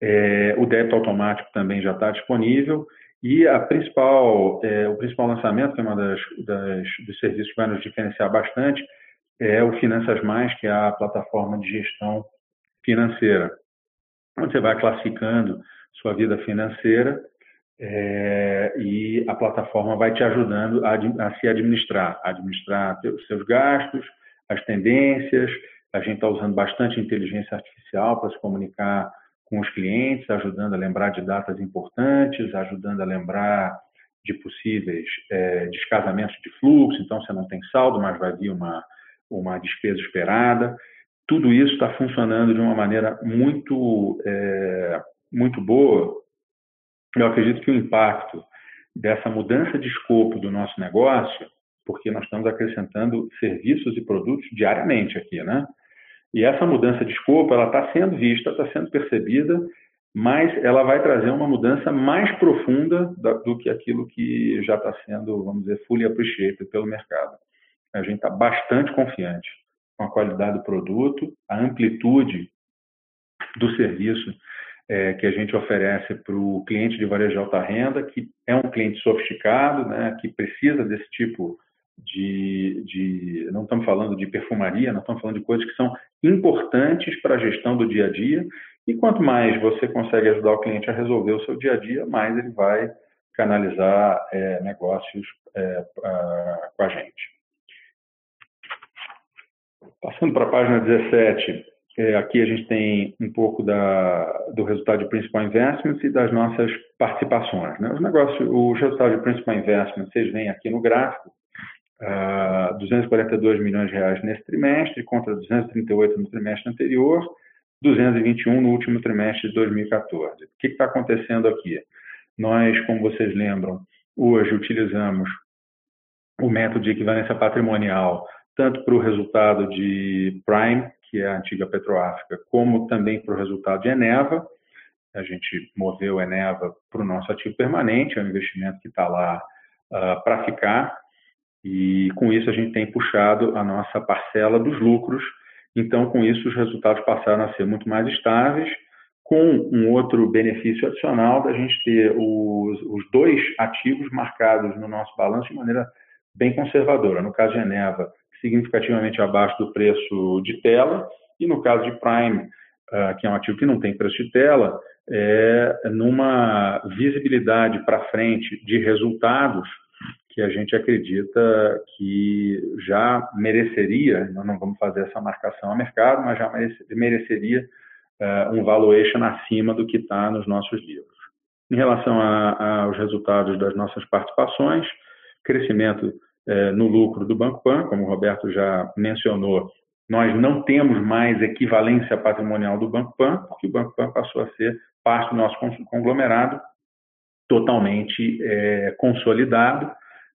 É, o débito automático também já está disponível. E a principal, é, o principal lançamento, que é das, dos serviços que vai nos diferenciar bastante, é o Finanças Mais, que é a plataforma de gestão financeira, onde você vai classificando sua vida financeira é, e a plataforma vai te ajudando a, a se administrar, a administrar os seus gastos, as tendências. A gente está usando bastante inteligência artificial para se comunicar com os clientes, ajudando a lembrar de datas importantes, ajudando a lembrar de possíveis é, descasamentos de fluxo. Então, você não tem saldo, mas vai vir uma, uma despesa esperada tudo isso está funcionando de uma maneira muito, é, muito boa. Eu acredito que o impacto dessa mudança de escopo do nosso negócio, porque nós estamos acrescentando serviços e produtos diariamente aqui, né? E essa mudança de escopo, ela está sendo vista, está sendo percebida, mas ela vai trazer uma mudança mais profunda do que aquilo que já está sendo, vamos dizer, fully appreciated pelo mercado. A gente está bastante confiante com a qualidade do produto, a amplitude do serviço é, que a gente oferece para o cliente de varejo de alta renda, que é um cliente sofisticado, né, que precisa desse tipo de, de. Não estamos falando de perfumaria, não estamos falando de coisas que são importantes para a gestão do dia a dia. E quanto mais você consegue ajudar o cliente a resolver o seu dia a dia, mais ele vai canalizar é, negócios é, a, com a gente. Passando para a página 17, é, aqui a gente tem um pouco da, do resultado de Principal Investments e das nossas participações. Né? Os, negócios, os de Principal Investments, vocês veem aqui no gráfico, uh, ah, 242 milhões de reais nesse trimestre, contra 238 no trimestre anterior, 221 no último trimestre de 2014. O que está acontecendo aqui? Nós, como vocês lembram, hoje utilizamos o método de equivalência patrimonial tanto para o resultado de Prime, que é a antiga Petroáfrica, como também para o resultado de Eneva. A gente moveu Eneva para o nosso ativo permanente, é um investimento que está lá uh, para ficar, e com isso a gente tem puxado a nossa parcela dos lucros. Então, com isso, os resultados passaram a ser muito mais estáveis, com um outro benefício adicional da gente ter os, os dois ativos marcados no nosso balanço de maneira bem conservadora. No caso de Eneva, significativamente abaixo do preço de tela, e no caso de Prime, uh, que é um ativo que não tem preço de tela, é numa visibilidade para frente de resultados que a gente acredita que já mereceria, nós não vamos fazer essa marcação a mercado, mas já mereceria uh, um valuation acima do que está nos nossos livros. Em relação aos resultados das nossas participações, crescimento no lucro do Banco Pan, como o Roberto já mencionou, nós não temos mais equivalência patrimonial do Banco Pan, porque o Banco Pan passou a ser parte do nosso conglomerado totalmente é, consolidado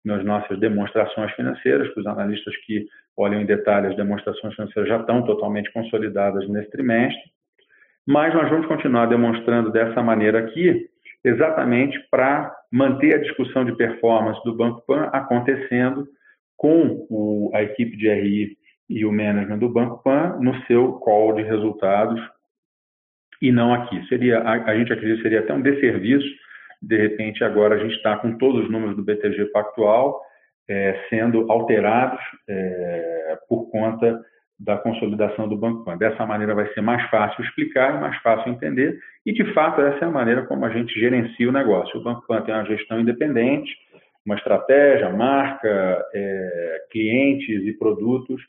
nas nossas demonstrações financeiras, que os analistas que olham em detalhe as demonstrações financeiras já estão totalmente consolidadas nesse trimestre. Mas nós vamos continuar demonstrando dessa maneira aqui, exatamente para manter a discussão de performance do Banco Pan acontecendo com o, a equipe de RI e o management do Banco Pan no seu call de resultados e não aqui. Seria, a, a gente acredita que seria até um desserviço de repente agora a gente está com todos os números do BTG Pactual é, sendo alterados é, por conta da consolidação do Banco Pan. Dessa maneira vai ser mais fácil explicar e mais fácil entender, e de fato essa é a maneira como a gente gerencia o negócio. O Banco Pan tem uma gestão independente, uma estratégia, marca, é, clientes e produtos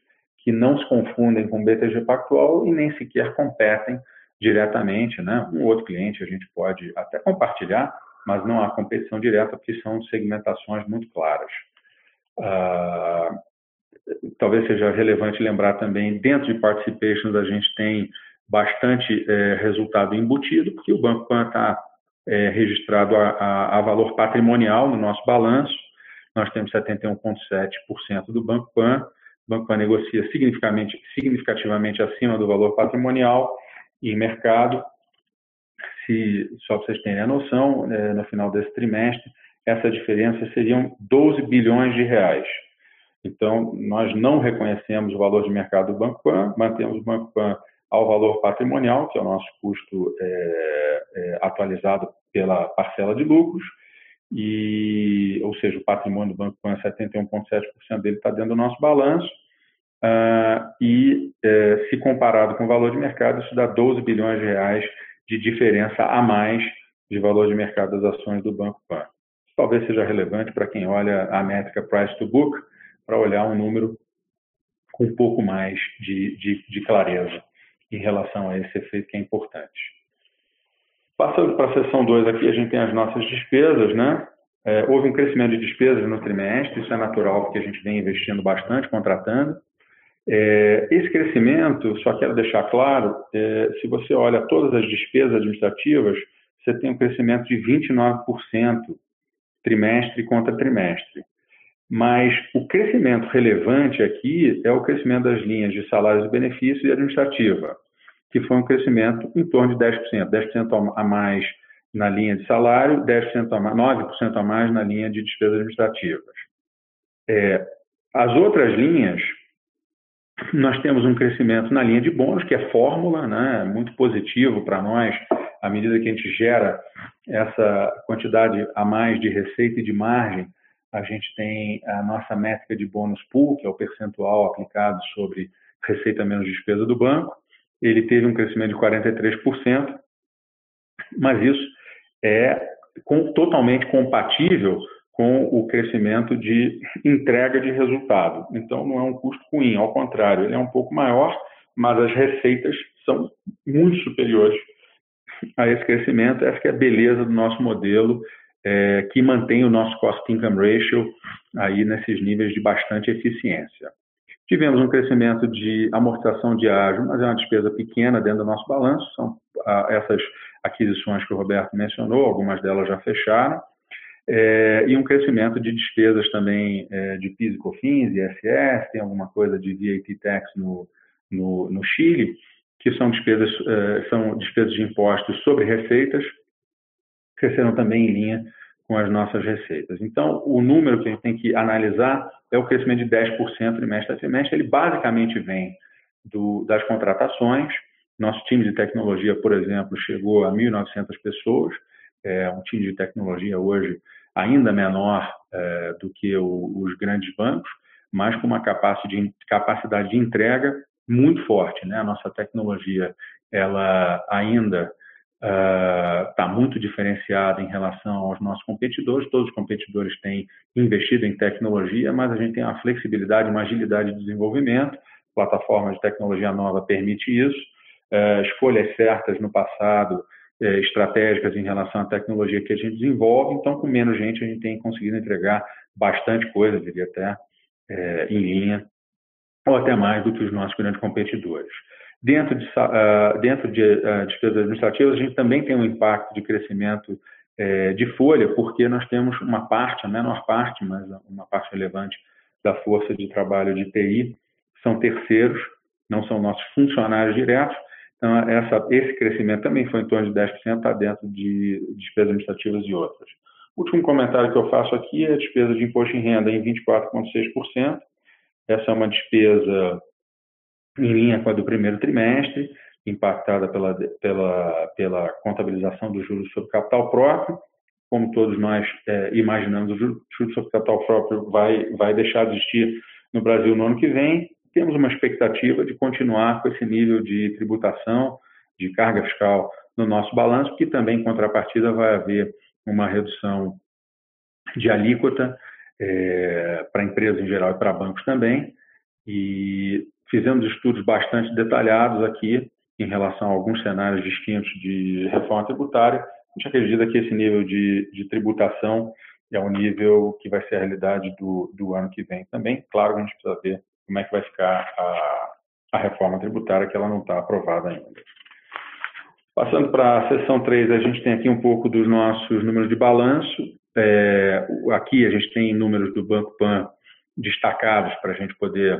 que não se confundem com o BTG Pactual e nem sequer competem diretamente. Né? Um outro cliente a gente pode até compartilhar, mas não há competição direta porque são segmentações muito claras. Ah, talvez seja relevante lembrar também, dentro de participations a gente tem bastante é, resultado embutido, porque o Banco Pan está é, registrado a, a, a, valor patrimonial no nosso balanço, nós temos 71,7% do Banco Pan, o Banco Pan negocia significativamente, significativamente acima do valor patrimonial em mercado, se, só para vocês terem a noção, é, no final desse trimestre, essa diferença seriam 12 bilhões de reais. Então, nós não reconhecemos o valor de mercado do Banco Pan, mantemos o Banco Pan ao valor patrimonial, que é o nosso custo é, é, atualizado pela parcela de lucros, e, ou seja, o patrimônio do Banco Pan, 71,7% dele está dentro do nosso balanço, uh, e é, se comparado com o valor de mercado, isso dá 12 bilhões de reais de diferença a mais de valor de mercado das ações do Banco Pan. Talvez seja relevante para quem olha a métrica price to book, para olhar um número com um pouco mais de, de, de clareza em relação a esse efeito que é importante. Passando para a seção 2 aqui, a gente tem as nossas despesas, né? É, houve um crescimento de despesas no trimestre, isso é natural porque a gente vem investindo bastante, contratando. É, esse crescimento, só quero deixar claro, é, se você olha todas as despesas administrativas, você tem um crescimento de 29% trimestre contra trimestre. Mas o crescimento relevante aqui é o crescimento das linhas de salários e benefícios e administrativa, que foi um crescimento em torno de 10%, 10% a mais na linha de salário, 10% a mais, 9% a mais na linha de despesas administrativas. É, as outras linhas nós temos um crescimento na linha de bônus, que é fórmula, né, muito positivo para nós, à medida que a gente gera essa quantidade a mais de receita e de margem, a gente tem a nossa métrica de bônus pool, que é o percentual aplicado sobre receita menos despesa do banco. Ele teve um crescimento de 43%, mas isso é com, totalmente compatível com o crescimento de entrega de resultado. Então, não é um custo ruim, ao contrário, ele é um pouco maior, mas as receitas são muito superiores a esse crescimento. Essa é a beleza do nosso modelo, é, que mantém o nosso cost-income ratio aí nesses níveis de bastante eficiência. Tivemos um crescimento de amortização de ágio, mas é uma despesa pequena dentro do nosso balanço. São ah, essas aquisições que o Roberto mencionou, algumas delas já fecharam é, e um crescimento de despesas também é, de PIS e COFINS, ISS, tem alguma coisa de VAT tax no, no, no Chile, que são despesas, é, são despesas de impostos sobre receitas, cresceram também em linha com as nossas receitas. Então, o número que a gente tem que analisar é o crescimento de 10% trimestre a trimestre. Ele basicamente vem do, das contratações. Nosso time de tecnologia, por exemplo, chegou a 1.900 pessoas é um time de tecnologia hoje ainda menor é, do que o, os grandes bancos, mas com uma capacidade de, capacidade de entrega muito forte. Né? A nossa tecnologia ela ainda está uh, muito diferenciada em relação aos nossos competidores. Todos os competidores têm investido em tecnologia, mas a gente tem uma flexibilidade, uma agilidade de desenvolvimento. Plataforma de tecnologia nova permite isso. uh, escolhas certas no passado, uh, estratégicas em relação à tecnologia que a gente desenvolve. Então, com menos gente, a gente tem conseguido entregar bastante coisa, diria até, em linha, ou até mais do que os nossos grandes competidores. Dentro de, uh, dentro de uh, despesas administrativas, a gente também tem um impacto de crescimento uh, de folha, porque nós temos uma parte, a menor parte, mas uma parte relevante da força de trabalho de TI, são terceiros, não são nossos funcionários diretos. Então, essa, esse crescimento também foi em torno de 10%, está dentro de despesas administrativas e outras. O último comentário que eu faço aqui é a despesa de imposto em renda em 24,6%. Essa é uma despesa em linha com a do primeiro trimestre, impactada pela, pela, pela contabilização dos juros sobre capital próprio. Como todos nós é, imaginamos, o juros sobre capital próprio vai, vai deixar de existir no Brasil no ano que vem. Temos uma expectativa de continuar com esse nível de tributação, de carga fiscal no nosso balanço, que também, em contrapartida, vai haver uma redução de alíquota é, para empresas em geral e para bancos também. E Fizemos estudos bastante detalhados aqui em relação a alguns cenários distintos de reforma tributária. A gente acredita que esse nível de, de tributação é o nível que vai ser a realidade do, do ano que vem também. Claro que a gente precisa ver como é que vai ficar a, a reforma tributária, que ela não está aprovada ainda. Passando para a seção 3, a gente tem aqui um pouco dos nossos números de balanço. É, aqui a gente tem números do Banco Pan destacados para a gente poder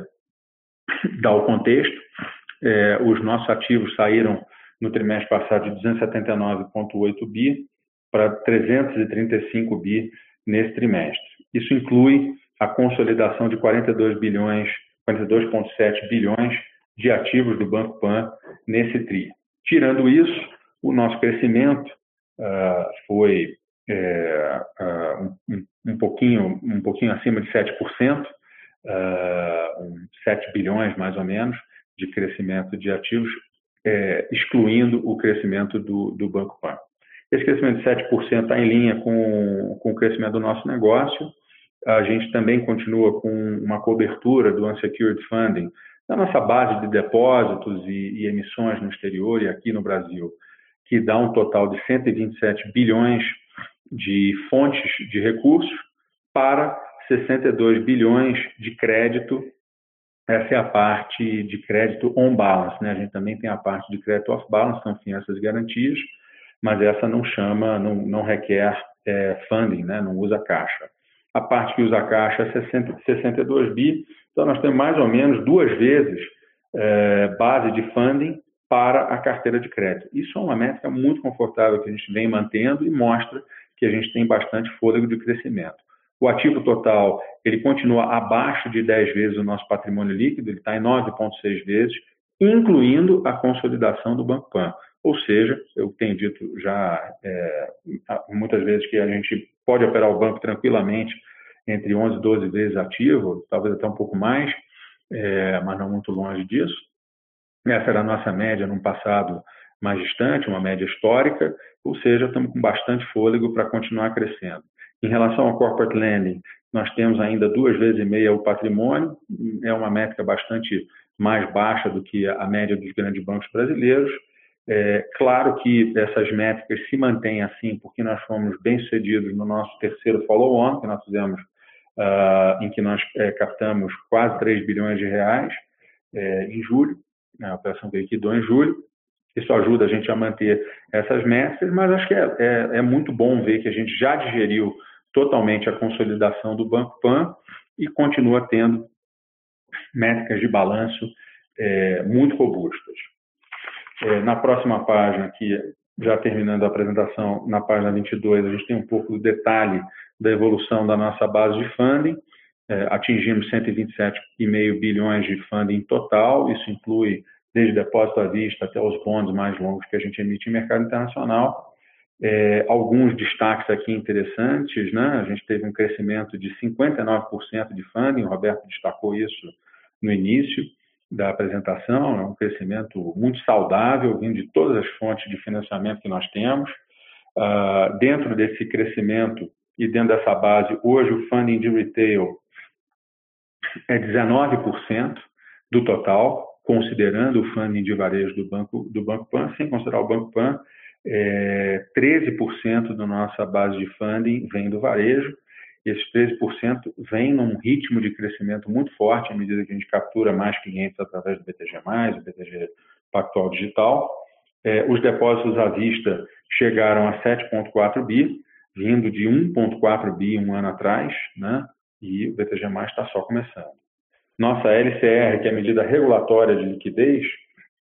dar o contexto, é, os nossos ativos saíram no trimestre passado de 279,8 bi para 335 bi nesse trimestre. Isso inclui a consolidação de 42 bilhões, 42,7 bilhões de ativos do Banco Pan nesse tri. Tirando isso, o nosso crescimento uh, foi é, uh, um, um, pouquinho, um pouquinho acima de 7%, uh, 7 bilhões mais ou menos de crescimento de ativos, é, excluindo o crescimento do, do Banco Pan. Esse crescimento de 7% está em linha com, com o crescimento do nosso negócio. A gente também continua com uma cobertura do unsecured funding da nossa base de depósitos e, e emissões no exterior e aqui no Brasil, que dá um total de 127 bilhões de fontes de recursos para 62 bilhões de crédito. Essa é a parte de crédito on balance. Né? A gente também tem a parte de crédito off balance, são fianças garantias, mas essa não chama, não, não requer é, funding, né? não usa caixa. A parte que usa caixa é 60, 62 bi, então nós temos mais ou menos duas vezes é, base de funding para a carteira de crédito. Isso é uma métrica muito confortável que a gente vem mantendo e mostra que a gente tem bastante fôlego de crescimento. O ativo total ele continua abaixo de 10 vezes o nosso patrimônio líquido, ele está em 9,6 vezes, incluindo a consolidação do Banco Pan. Ou seja, eu tenho dito já é, muitas vezes que a gente pode operar o banco tranquilamente entre 11 e 12 vezes ativo, talvez até um pouco mais, é, mas não muito longe disso. Essa era a nossa média num passado mais distante, uma média histórica, ou seja, estamos com bastante fôlego para continuar crescendo. Em relação ao corporate lending, nós temos ainda duas vezes e meia o patrimônio, é uma métrica bastante mais baixa do que a média dos grandes bancos brasileiros. É, claro que essas métricas se mantêm assim porque nós fomos bem sucedidos no nosso terceiro follow-on, que nós fizemos, uh, em que nós é, captamos quase 3 bilhões de reais é, em julho, né, a operação veio aqui em julho. Isso ajuda a gente a manter essas métricas, mas acho que é, é, é muito bom ver que a gente já digeriu totalmente a consolidação do Banco Pan e continua tendo métricas de balanço é, muito robustas. É, na próxima página, aqui, já terminando a apresentação, na página 22, a gente tem um pouco do detalhe da evolução da nossa base de funding. É, atingimos 127,5 bilhões de funding total, isso inclui desde depósito à vista até os bonds mais longos que a gente emite em mercado internacional. É, alguns destaques aqui interessantes, né? A gente teve um crescimento de 59% de funding, o Roberto destacou isso no início da apresentação, é um crescimento muito saudável, vindo de todas as fontes de financiamento que nós temos. Uh, dentro desse crescimento e dentro dessa base, hoje o funding de retail é 19% do total, considerando o funding de varejo do Banco, do banco Pan, sem considerar o Banco Pan, é, 13% da nossa base de funding vem do varejo. Esses 13% vem num ritmo de crescimento muito forte à medida que a gente captura mais clientes através do BTG+, do BTG Pactual Digital. É, os depósitos à vista chegaram a 7,4 bi, vindo de 1,4 bi um ano atrás, né? e o BTG+, está só começando. Nossa LCR, que é a medida regulatória de liquidez,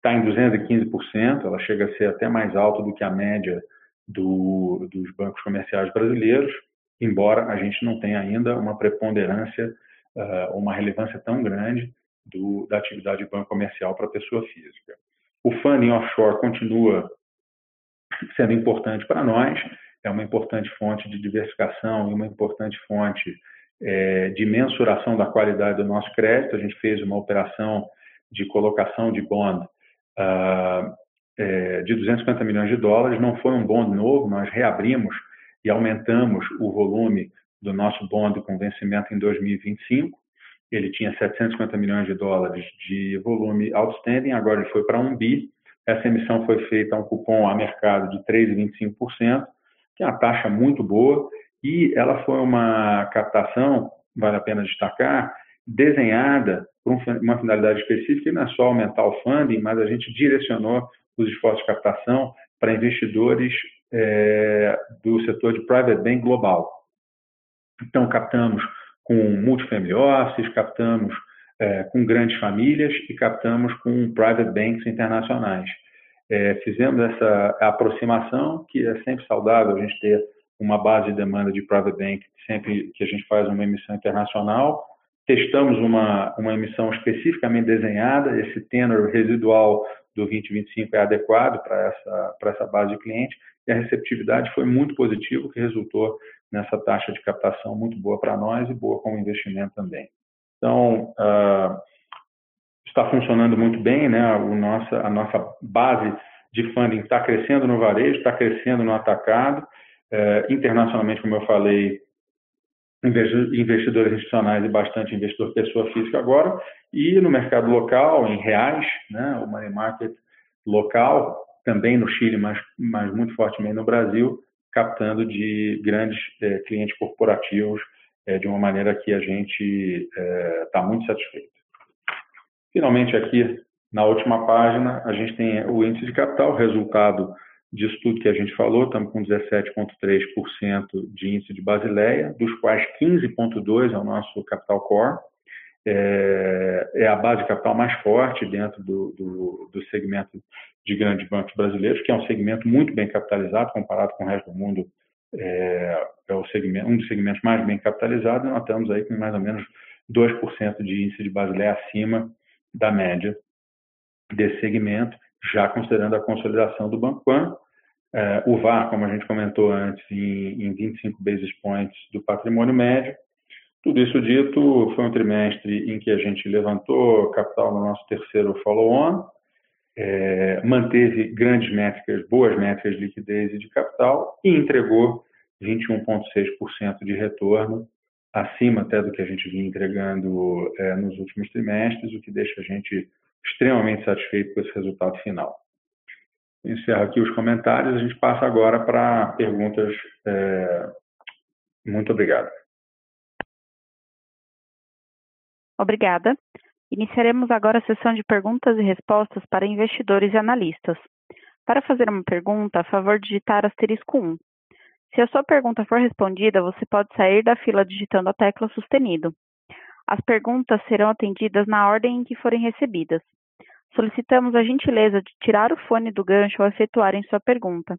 está em 215%, ela chega a ser até mais alta do que a média do, dos bancos comerciais brasileiros, embora a gente não tenha ainda uma preponderância, uh, uma relevância tão grande do, da atividade de banco comercial para a pessoa física. O funding offshore continua sendo importante para nós, é uma importante fonte de diversificação e uma importante fonte é, de mensuração da qualidade do nosso crédito. A gente fez uma operação de colocação de bond uh, é, de 250 milhões de dólares. Não foi um bond novo, nós reabrimos e aumentamos o volume do nosso bond com vencimento em 2025. Ele tinha 750 milhões de dólares de volume outstanding, agora ele foi para 1 bi. Essa emissão foi feita a um cupom a mercado de 3,25%, que é uma taxa muito boa, e ela foi uma captação, vale a pena destacar, desenhada por uma finalidade específica, e não é só aumentar o funding, mas a gente direcionou os esforços de captação para investidores é, do setor de private bank global. Então, captamos com multifamily offices, captamos é, com grandes famílias e captamos com private banks internacionais. É, fizemos essa aproximação, que é sempre saudável a gente ter uma base de demanda de private bank sempre que a gente faz uma emissão internacional. Testamos uma, uma emissão especificamente desenhada, esse tenor residual do 2025 é adequado para essa, para essa base de cliente, e a receptividade foi muito positiva, que resultou nessa taxa de captação muito boa para nós e boa como investimento também. Então, uh, está funcionando muito bem, né? O nossa, a nossa base de funding está crescendo no varejo, está crescendo no atacado, é, internacionalmente, como eu falei, investidores institucionais e bastante investidor pessoa física agora, e no mercado local, em reais, né, o money market local, também no Chile, mas, mas muito fortemente no Brasil, captando de grandes é, clientes corporativos é, de uma maneira que a gente está é, muito satisfeito. Finalmente, aqui na última página, a gente tem o índice de capital, resultado disso tudo que a gente falou, estamos com 17,3% de índice de Basileia, dos quais 15,2% é o nosso capital core. É, é, a base capital mais forte dentro do, do, do, segmento de grandes bancos brasileiros, que é um segmento muito bem capitalizado comparado com o resto do mundo. É, é segmento, um dos segmentos mais bem capitalizados. Nós estamos aí com mais ou menos 2% de índice de Basileia acima da média desse segmento já considerando a consolidação do Banco. É, o VAR, como a gente comentou antes, em, em 25 basis points do patrimônio médio. Tudo isso dito, foi um trimestre em que a gente levantou capital no nosso terceiro follow-on, é, manteve grandes métricas, boas métricas de liquidez e de capital e entregou 21,6% de retorno, acima até do que a gente vinha entregando é, nos últimos trimestres, o que deixa a gente extremamente satisfeito com esse resultado final. Encerro aqui os comentários, a gente passa agora para perguntas. É... Muito obrigado. Obrigada. Iniciaremos agora a sessão de perguntas e respostas para investidores e analistas. Para fazer uma pergunta, a favor digitar asterisco 1. Se a sua pergunta for respondida, você pode sair da fila digitando a tecla sustenido. As perguntas serão atendidas na ordem em que forem recebidas. Solicitamos a gentileza de tirar o fone do gancho ao efetuarem sua pergunta.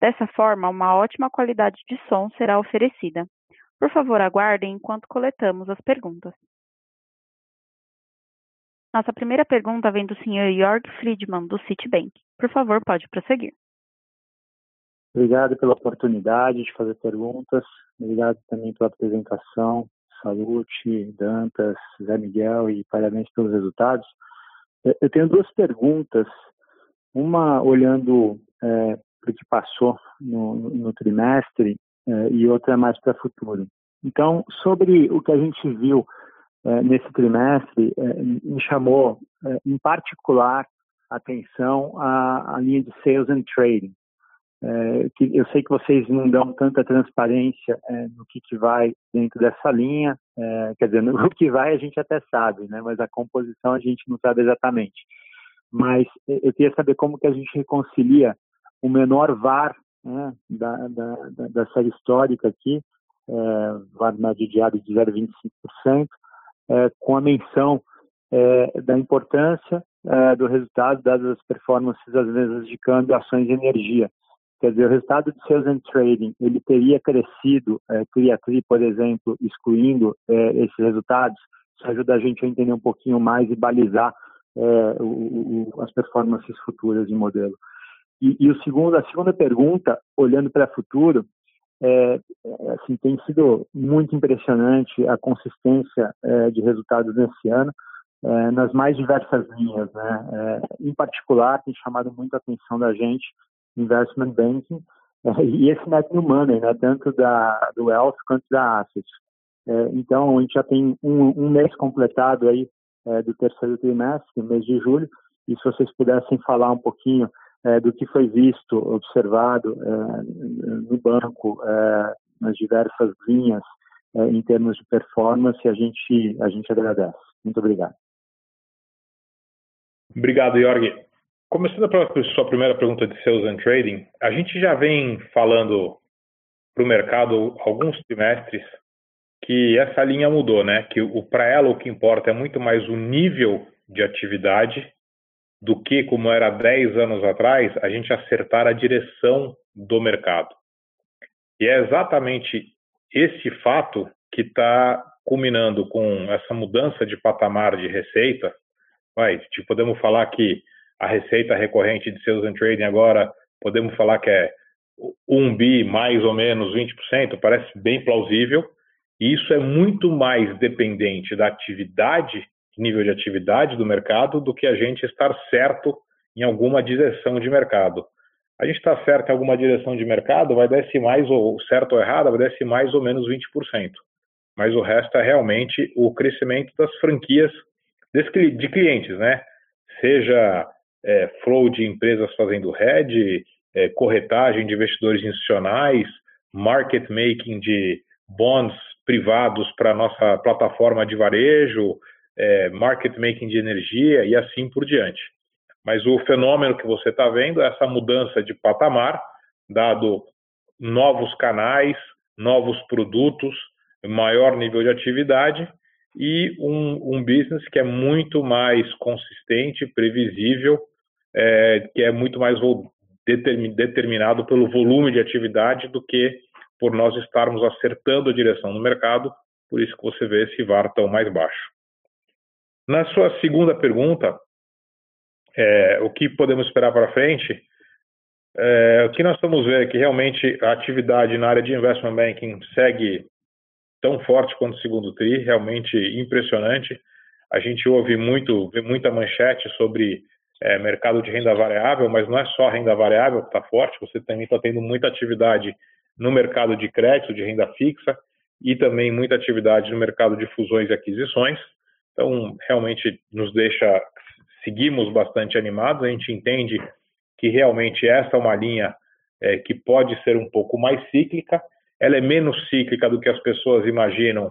Dessa forma, uma ótima qualidade de som será oferecida. Por favor, aguardem enquanto coletamos as perguntas. Nossa primeira pergunta vem do Sr. Jörg Friedman, do Citibank. Por favor, pode prosseguir. Obrigado pela oportunidade de fazer perguntas. Obrigado também pela apresentação. Salute, Dantas, Zé Miguel e parabéns pelos resultados. É, eu tenho duas perguntas. Uma olhando é, para o que passou no, no trimestre é, e outra mais para o futuro. Então, sobre o que a gente viu é, nesse trimestre, é, me chamou é, em particular atenção à, à, linha de sales and trading. É, que eu sei que vocês não dão tanta transparência é, no que, que vai dentro dessa linha, é, quer dizer, no que vai a gente até sabe, né, mas a composição a gente não sabe exatamente. Mas eu queria saber como que a gente reconcilia o menor VAR né, da, da, da, da, série histórica aqui, é, VAR médio diário de 0,25%, é, com a menção da importância do resultado dadas as performances das mesas de câmbio, ações de energia. Quer dizer, o resultado de sales and trading, ele teria crescido, é, CRIA-CRI, por exemplo, excluindo é, esses resultados, isso ajuda a gente a entender um pouquinho mais e balizar é, o, o, as performances futuras de modelo. E, e o segundo, a segunda pergunta, olhando para o futuro, é, é, assim, tem sido muito impressionante a consistência é, de resultados nesse ano é, nas mais diversas linhas, né? É, em particular, tem chamado muito a atenção da gente investment banking é, e esse net new money, né? Tanto da do wealth quanto da assets. então, a gente já tem um, um mês completado aí do terceiro trimestre, mês de julho, e se vocês pudessem falar um pouquinho é, do que foi visto, observado é, no banco, é, nas diversas linhas, é, em termos de performance, a gente, a gente agradece. Muito obrigado. Obrigado, Jorge. Começando pela sua primeira pergunta de sales and trading, a gente já vem falando para o mercado alguns trimestres que essa linha mudou, né? Que o para ela o que importa é muito mais o nível de atividade do que, como era 10 anos atrás, a gente acertar a direção do mercado. E é exatamente esse fato que está culminando com essa mudança de patamar de receita. Vai, tipo, podemos falar que a receita recorrente de sales and trading agora, podemos falar que é um bi mais ou menos 20%, parece bem plausível. E isso é muito mais dependente da atividade nível de atividade do mercado do que a gente estar certo em alguma direção de mercado. A gente está certo em alguma direção de mercado, vai descer mais ou certo ou errado, vai descer mais ou menos 20%. Mas o resto é realmente o crescimento das franquias de clientes, né? Seja é, flow de empresas fazendo hedge, é, corretagem de investidores institucionais, market making de bonds privados para nossa plataforma de varejo, é, market making de energia e assim por diante. Mas o fenômeno que você está vendo é essa mudança de patamar, dado novos canais, novos produtos, maior nível de atividade e um, um business que é muito mais consistente, previsível, é, que é muito mais determinado pelo volume de atividade do que por nós estarmos acertando a direção no mercado, por isso que você vê esse VAR tão mais baixo. Na sua segunda pergunta, é, o que podemos esperar para frente? É, o que nós estamos vendo é que realmente a atividade na área de investment banking segue tão forte quanto o segundo TRI, realmente impressionante. A gente ouve muito, vê muita manchete sobre é, mercado de renda variável, mas não é só renda variável que está forte, você também está tendo muita atividade no mercado de crédito, de renda fixa, e também muita atividade no mercado de fusões e aquisições. Então, realmente nos deixa, seguimos bastante animados, a gente entende que realmente essa é uma linha é, que pode ser um pouco mais cíclica, ela é menos cíclica do que as pessoas imaginam,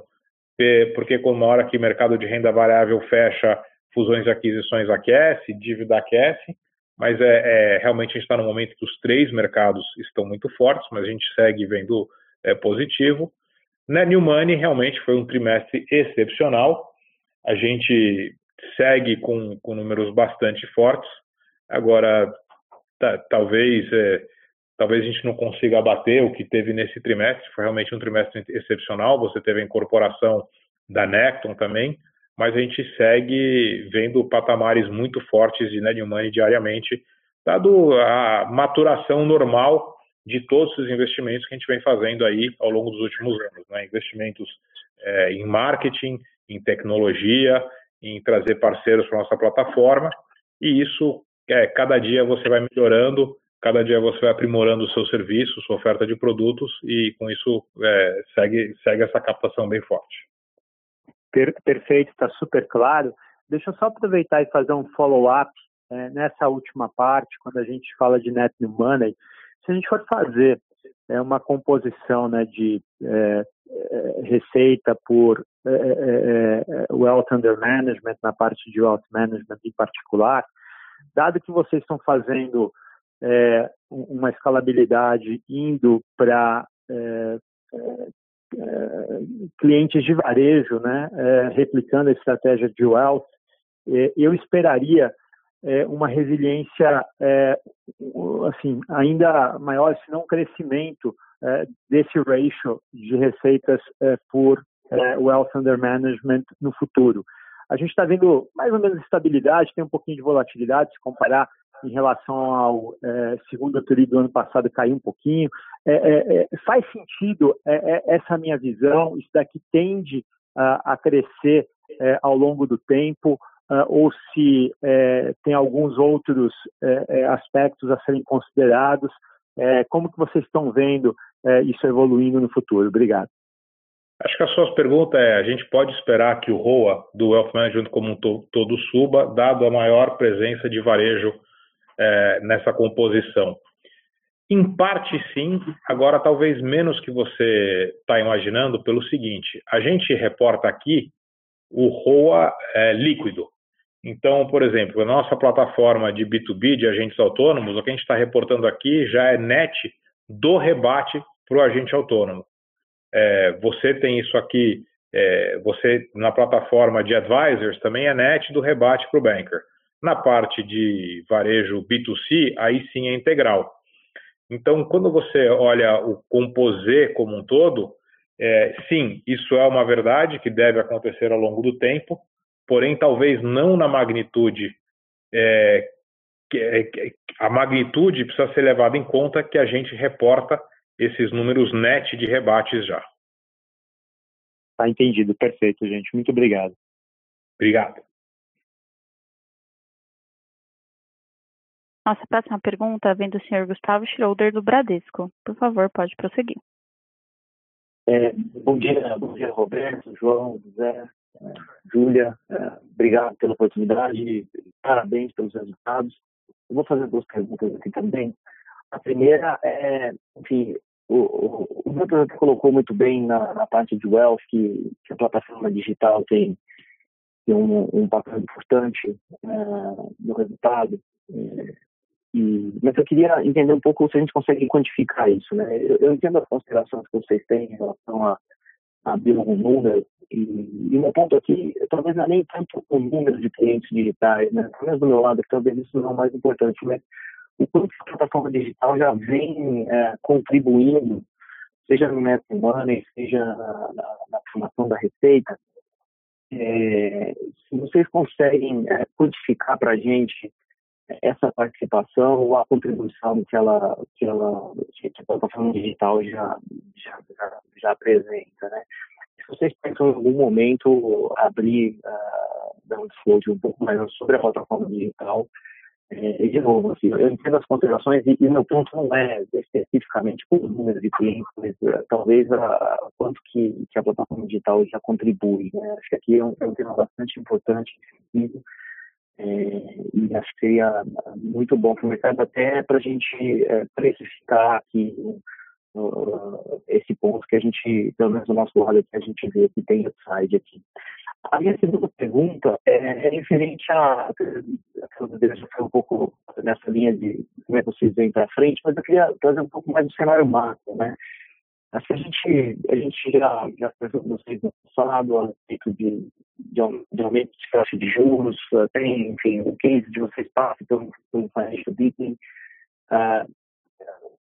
porque como hora que o mercado de renda variável fecha, fusões e aquisições aquece, dívida aquece, mas é, é realmente a gente está no momento que os três mercados estão muito fortes, mas a gente segue vendo é, positivo. Na New Money realmente foi um trimestre excepcional, a gente segue com, com números bastante fortes. Agora, talvez é, talvez a gente não consiga abater o que teve nesse trimestre. Foi realmente um trimestre excepcional. Você teve a incorporação da Necton também, mas a gente segue vendo patamares muito fortes de net money diariamente, dado a maturação normal de todos os investimentos que a gente vem fazendo aí ao longo dos últimos anos, né? investimentos é, em marketing, em tecnologia, em trazer parceiros para nossa plataforma. E isso, é, cada dia você vai melhorando, cada dia você vai aprimorando o seu serviço, sua oferta de produtos e com isso é, segue, segue essa captação bem forte. Per, perfeito, está super claro. deixa eu só aproveitar e fazer um follow-up é, nessa última parte, quando a gente fala de net new money. Se a gente for fazer é, uma composição né, de é, é receita por é, é, wealth under management, na parte de wealth management em particular, dado que vocês estão fazendo uma escalabilidade indo para clientes de varejo, né, replicando a estratégia de wealth, eu esperaria uma resiliência assim ainda maior, se não um crescimento desse ratio de receitas por wealth under management no futuro. A gente está vendo mais ou menos estabilidade, tem um pouquinho de volatilidade se comparar em relação ao segundo período do ano passado caiu um pouquinho. Faz sentido essa minha visão, isso daqui tende a, a crescer ao longo do tempo uh, ou se é, tem alguns outros é, é, aspectos a serem considerados. como que vocês estão vendo isso evoluindo no futuro? Obrigado. Acho que a sua pergunta é: a gente pode esperar que o ROA do Wealth Management como um to todo suba, dado a maior presença de varejo nessa composição? Em parte, sim. Agora, talvez menos que você está imaginando, pelo seguinte: a gente reporta aqui o ROA é, líquido. Então, por exemplo, a nossa plataforma de B2B, de agentes autônomos, o que a gente está reportando aqui já é net do rebate para o agente autônomo. É, você tem isso aqui, é, você na plataforma de advisors também é net do rebate para o banker. Na parte de varejo B2C, aí sim é integral. Então, quando você olha o composê como um todo, é, sim, isso é uma verdade que deve acontecer ao longo do tempo, porém talvez não na magnitude é, que, é, que, a magnitude precisa ser levada em conta que a gente reporta esses números net de rebates já. Tá entendido, perfeito, gente. Muito obrigado. Obrigado. Nossa próxima pergunta vem do senhor Gustavo Schroeder, do Bradesco. Por favor, pode prosseguir. É, bom dia, bom dia, Roberto, João, José. Júlia, é, obrigado pela oportunidade, parabéns pelos resultados. Eu vou fazer duas perguntas aqui também. A primeira é, enfim, o, o, o colocou muito bem na, na, parte de wealth que, que a plataforma digital tem, tem um, um papel importante uh, no resultado. Uh, e, mas eu queria entender um pouco se a gente consegue quantificar isso. Né? Eu, eu entendo as considerações que vocês têm em relação a abrir um número. E, e meu ponto aqui, talvez não é nem tanto o número de clientes digitais, né? Menos do meu lado, que talvez isso não é o mais importante, mas o quanto a plataforma digital já vem é, contribuindo, seja no Net Money, seja na, na, na, formação da receita. É, se vocês conseguem é, para a gente essa participação ou a contribuição que ela que ela que a plataforma digital já já, já, já apresenta, né? Se vocês pensam em algum momento abrir uh, dar um disclosure um pouco mais sobre a plataforma digital, é, de novo, assim, eu entendo as considerações e, e meu ponto não é especificamente por número de clientes, mas uh, talvez uh, quanto que, que a plataforma digital já contribui. Né? Acho que aqui é um, é um tema bastante importante, sensível, é, e acho que seria muito bom para o mercado, até para a gente é, precificar aqui uh, esse ponto que a gente, pelo menos do nosso lado, que a gente vê que tem upside aqui. A minha segunda pergunta é, é referente a. A já foi um pouco nessa linha de como é que vocês vêm para frente, mas eu queria trazer um pouco mais do cenário macro, né? Acho que a gente, a gente já, já conversou com vocês no passado a respeito de, de, aumento de taxa de juros, uh, tem, enfim, o case de vocês passam pelo, pelo financial deepening. Uh,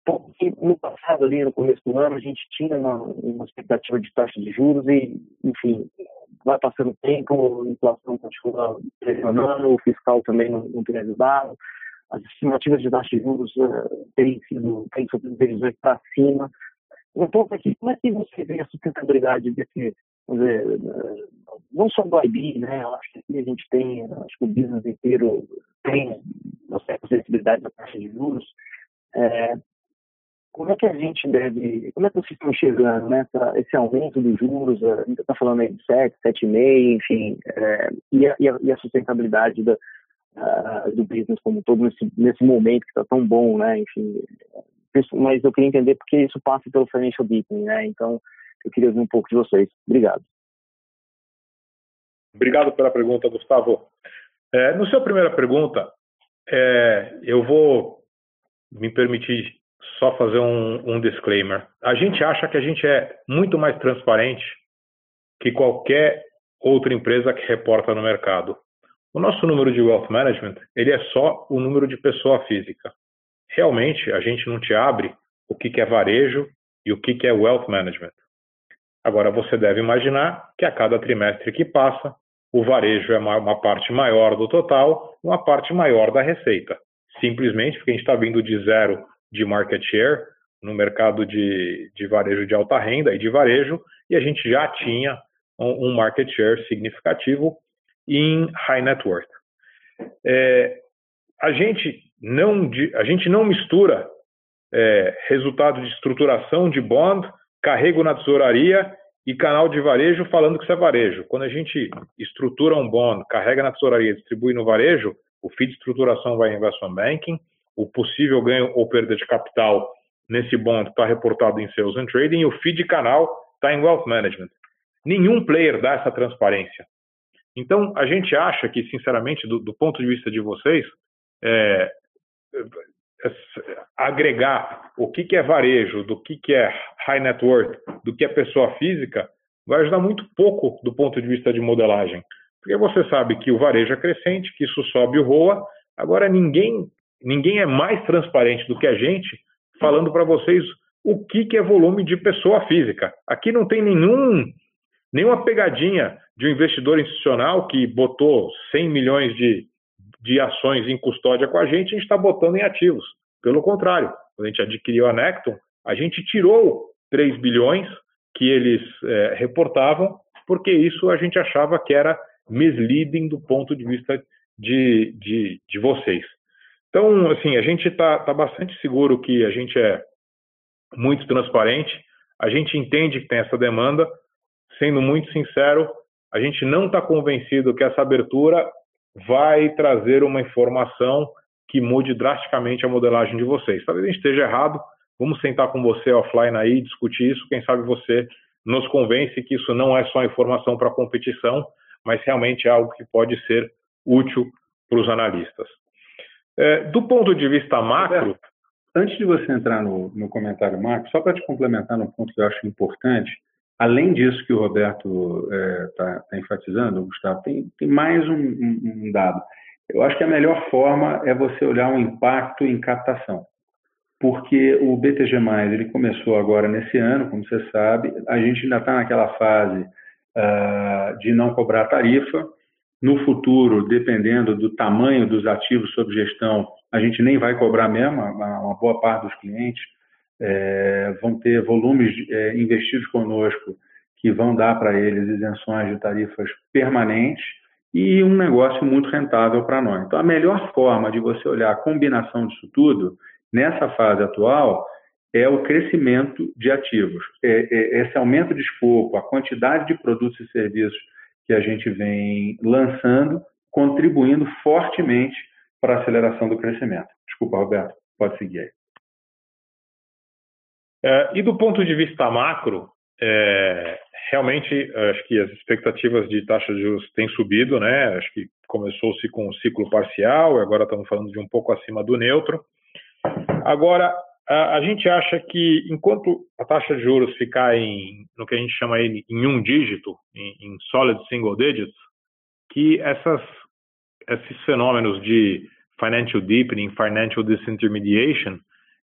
porque no passado, ali no começo do ano, a gente tinha uma, uma expectativa de taxa de juros e, enfim, vai passando o tempo, a inflação continua pressionando, o fiscal também não, tem ajudado, as estimativas de taxa de juros uh, têm sido, têm previsões para cima, ponto aqui, como é que você vê a sustentabilidade desse, dizer, não só do IB, né? Acho que aqui a gente tem, acho que o business inteiro tem uma certa sensibilidade da taxa de juros. É, como é que a gente deve, como é que vocês estão enxergando né, esse aumento dos juros, a gente está falando aí de 7, 7,5, enfim, é, e, a, e, a, sustentabilidade da, uh, do business como todo nesse, nesse momento que está tão bom, né, enfim, mas eu queria entender porque isso passa pelo financial deepening, né, então eu queria ouvir um pouco de vocês. Obrigado. Obrigado pela pergunta, Gustavo. É, no seu primeira pergunta, é, eu vou me permitir só fazer um, um disclaimer. A gente acha que a gente é muito mais transparente que qualquer outra empresa que reporta no mercado. O nosso número de wealth management, ele é só o número de pessoa física. Realmente, a gente não te abre o que é varejo e o que é wealth management. Agora, você deve imaginar que a cada trimestre que passa, o varejo é uma parte maior do total, uma parte maior da receita. Simplesmente porque a gente está vindo de zero de market share no mercado de, de varejo de alta renda e de varejo, e a gente já tinha um, um market share significativo em high net worth. É, a, gente não, a gente não mistura é, resultado de estruturação de bond, carrego na tesouraria e canal de varejo falando que isso é varejo. Quando a gente estrutura um bond, carrega na tesouraria distribui no varejo, o fee de estruturação vai em investment banking, o possível ganho ou perda de capital nesse bond está reportado em sales and trading e o fee de canal está em wealth management. Nenhum player dá essa transparência. Então, a gente acha que, sinceramente, do, do ponto de vista de vocês, é, agregar o que, que é varejo, do que, que é high net worth, do que é pessoa física, vai ajudar muito pouco do ponto de vista de modelagem. Porque você sabe que o varejo é crescente, que isso sobe o ROA. Agora, ninguém ninguém é mais transparente do que a gente falando para vocês o que, que é volume de pessoa física. Aqui não tem nenhum, nenhuma pegadinha de um investidor institucional que botou 100 milhões de, de ações em custódia com a gente, a gente está botando em ativos. Pelo contrário, quando a gente adquiriu a Necton, a gente tirou 3 bilhões que eles é, reportavam, porque isso a gente achava que era misleading do ponto de vista de, de, de vocês. Então, assim, a gente está tá bastante seguro que a gente é muito transparente, a gente entende que tem essa demanda. Sendo muito sincero, a gente não está convencido que essa abertura vai trazer uma informação que mude drasticamente a modelagem de vocês. Talvez a gente esteja errado, vamos sentar com você offline aí, discutir isso, quem sabe você nos convence que isso não é só informação para competição, mas realmente é algo que pode ser útil para os analistas. É, do ponto de vista macro. Antes de você entrar no, no comentário macro, só para te complementar num ponto que eu acho importante, além disso que o Roberto está é, tá, tá enfatizando, Gustavo, tem, tem mais um, um, um, dado. Eu acho que a melhor forma é você olhar o impacto em captação. Porque o BTG, ele começou agora nesse ano, como você sabe, a gente ainda está naquela fase uh, de não cobrar tarifa, no futuro, dependendo do tamanho dos ativos sob gestão, a gente nem vai cobrar mesmo, uma boa parte dos clientes é, vão ter volumes é, investidos conosco que vão dar para eles isenções de tarifas permanentes e um negócio muito rentável para nós. Então, a melhor forma de você olhar a combinação disso tudo, nessa fase atual, é o crescimento de ativos. É, é, esse aumento de escopo, a quantidade de produtos e serviços que a gente vem lançando, contribuindo fortemente para a aceleração do crescimento. Desculpa, Roberto, pode seguir aí. É, e do ponto de vista macro, é, realmente acho que as expectativas de taxa de juros têm subido, né? Acho que começou-se com um ciclo parcial, e agora estamos falando de um pouco acima do neutro. Agora, a, a, gente acha que enquanto a taxa de juros ficar em no que a gente chama aí em um dígito, em, em solid single digits, que essas, esses fenômenos de financial deepening, financial disintermediation,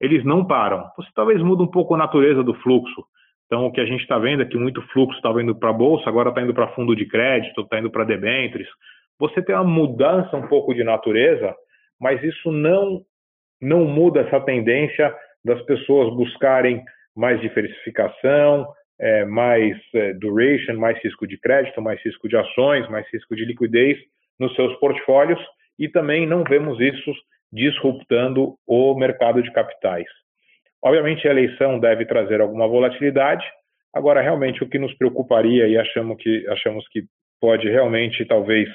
eles não param. Você talvez muda um pouco a natureza do fluxo. Então, o que a gente está vendo é que muito fluxo estava indo para a bolsa, agora está indo para fundo de crédito, está indo para debêntures. Você tem uma mudança um pouco de natureza, mas isso não não muda essa tendência das pessoas buscarem mais diversificação, é, mais é, duration, mais risco de crédito, mais risco de ações, mais risco de liquidez nos seus portfólios e também não vemos isso disruptando o mercado de capitais. Obviamente, a eleição deve trazer alguma volatilidade. Agora, realmente, o que nos preocuparia e achamos que, achamos que pode realmente, talvez,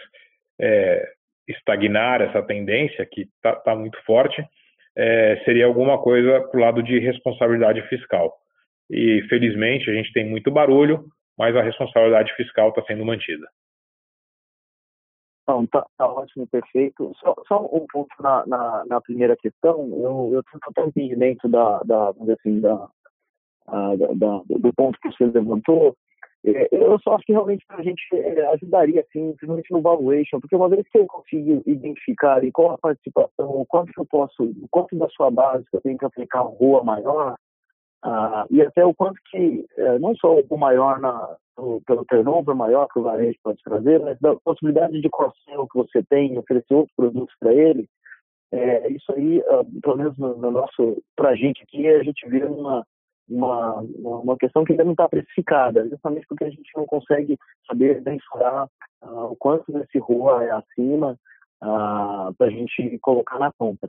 é, estagnar essa tendência, que está tá muito forte, é, seria alguma coisa para o lado de responsabilidade fiscal. E, felizmente, a gente tem muito barulho, mas a responsabilidade fiscal está sendo mantida. Não, tá, tá, ótimo, perfeito. Só, só um ponto na, na, na, primeira questão, eu, eu tenho total entendimento da, da, assim, da, a, da, do ponto que você levantou. É, eu só acho que realmente a gente é, ajudaria, assim, principalmente no valuation, porque uma vez que eu consigo identificar qual a participação, quanto eu posso, quanto da sua base eu tenho que aplicar ROA maior, ah, e até o quanto que, é, não só o maior na, no, pelo turnover maior que o varejo pode trazer, mas da possibilidade de cross que você tem, oferecer outros produtos para ele, é, isso aí, ah, pelo menos no, no nosso, para a gente aqui, a gente vê uma, uma, uma questão que ainda não está precificada, justamente porque a gente não consegue saber mensurar ah, o quanto desse ROA é acima ah, para a gente colocar na conta.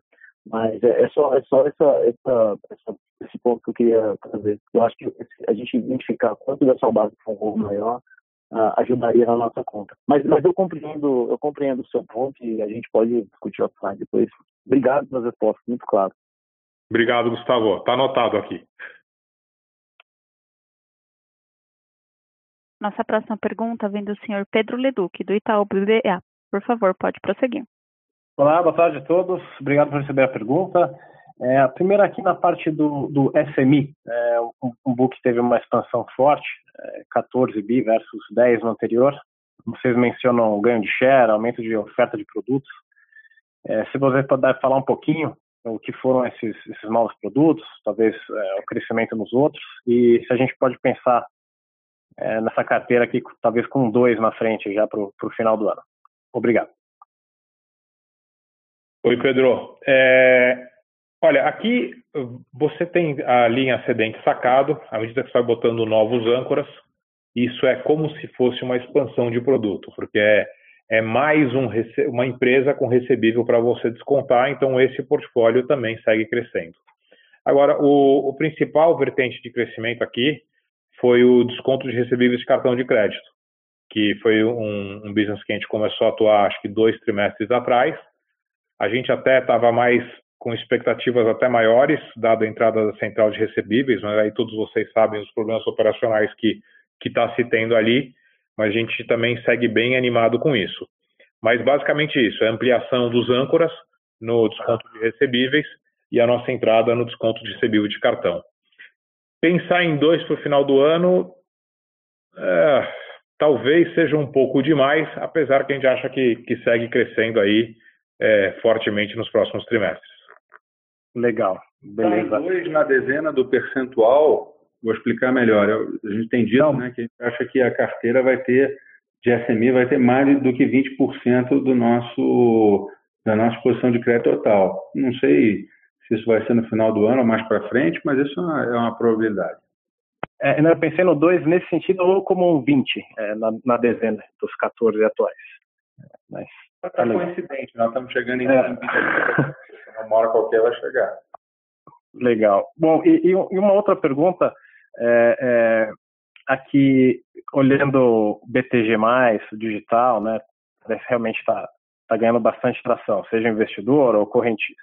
Mas é, é, só, é só essa, essa, essa, esse ponto que eu queria trazer. Eu acho que a gente identificar quanto dessa base for um maior uh, ajudaria na nossa conta. Mas, mas eu compreendo eu compreendo o seu ponto e a gente pode discutir offline depois. Obrigado pelas respostas, muito claro. Obrigado, Gustavo. Está anotado aqui. Nossa próxima pergunta vem do senhor Pedro Leduc, do Itaú BBA. Por favor, pode prosseguir. Olá, boa tarde a todos. Obrigado por receber a pergunta. É, a primeira aqui na parte do, do SMI, é, um, um book teve uma expansão forte, é, 14 bi versus 10 no anterior. Vocês mencionam o ganho de share, aumento de oferta de produtos. É, se você puder falar um pouquinho o que foram esses, esses novos produtos, talvez é, o crescimento nos outros, e se a gente pode pensar é, nessa carteira aqui, talvez com dois na frente já para o final do ano. Obrigado. Oi, Pedro. É, olha, aqui você tem a linha ascendente sacado, à medida que você vai botando novos âncoras, isso é como se fosse uma expansão de produto, porque é, é mais um, uma empresa com recebível para você descontar, então esse portfólio também segue crescendo. Agora, o, o principal vertente de crescimento aqui foi o desconto de recebíveis de cartão de crédito, que foi um, um business que a gente começou a atuar, acho que dois trimestres atrás, a gente até estava mais com expectativas até maiores, dada a entrada da central de recebíveis, mas aí todos vocês sabem os problemas operacionais que está se tendo ali, mas a gente também segue bem animado com isso. Mas basicamente isso, é ampliação dos âncoras no desconto de recebíveis e a nossa entrada no desconto de recebível de cartão. Pensar em dois para o final do ano, é, talvez seja um pouco demais, apesar que a gente acha que, que segue crescendo aí é, fortemente nos próximos trimestres. Legal, beleza. Tá dois na dezena do percentual, vou explicar melhor. Eu, a gente tem dito né, que a gente acha que a carteira vai ter, de SMI, vai ter mais do que 20% do nosso, da nossa posição de crédito total. Não sei se isso vai ser no final do ano ou mais para frente, mas isso é uma, é uma probabilidade. É, eu pensei no 2 nesse sentido, ou como um 20 é, na, na, dezena dos 14 atuais. Mas Tá coincidente, nós estamos chegando em é. uma hora qualquer vai chegar. Legal. Bom, e, e uma outra pergunta, é, é, aqui olhando BTG+, digital, né, realmente está tá ganhando bastante tração, seja investidor ou correntista.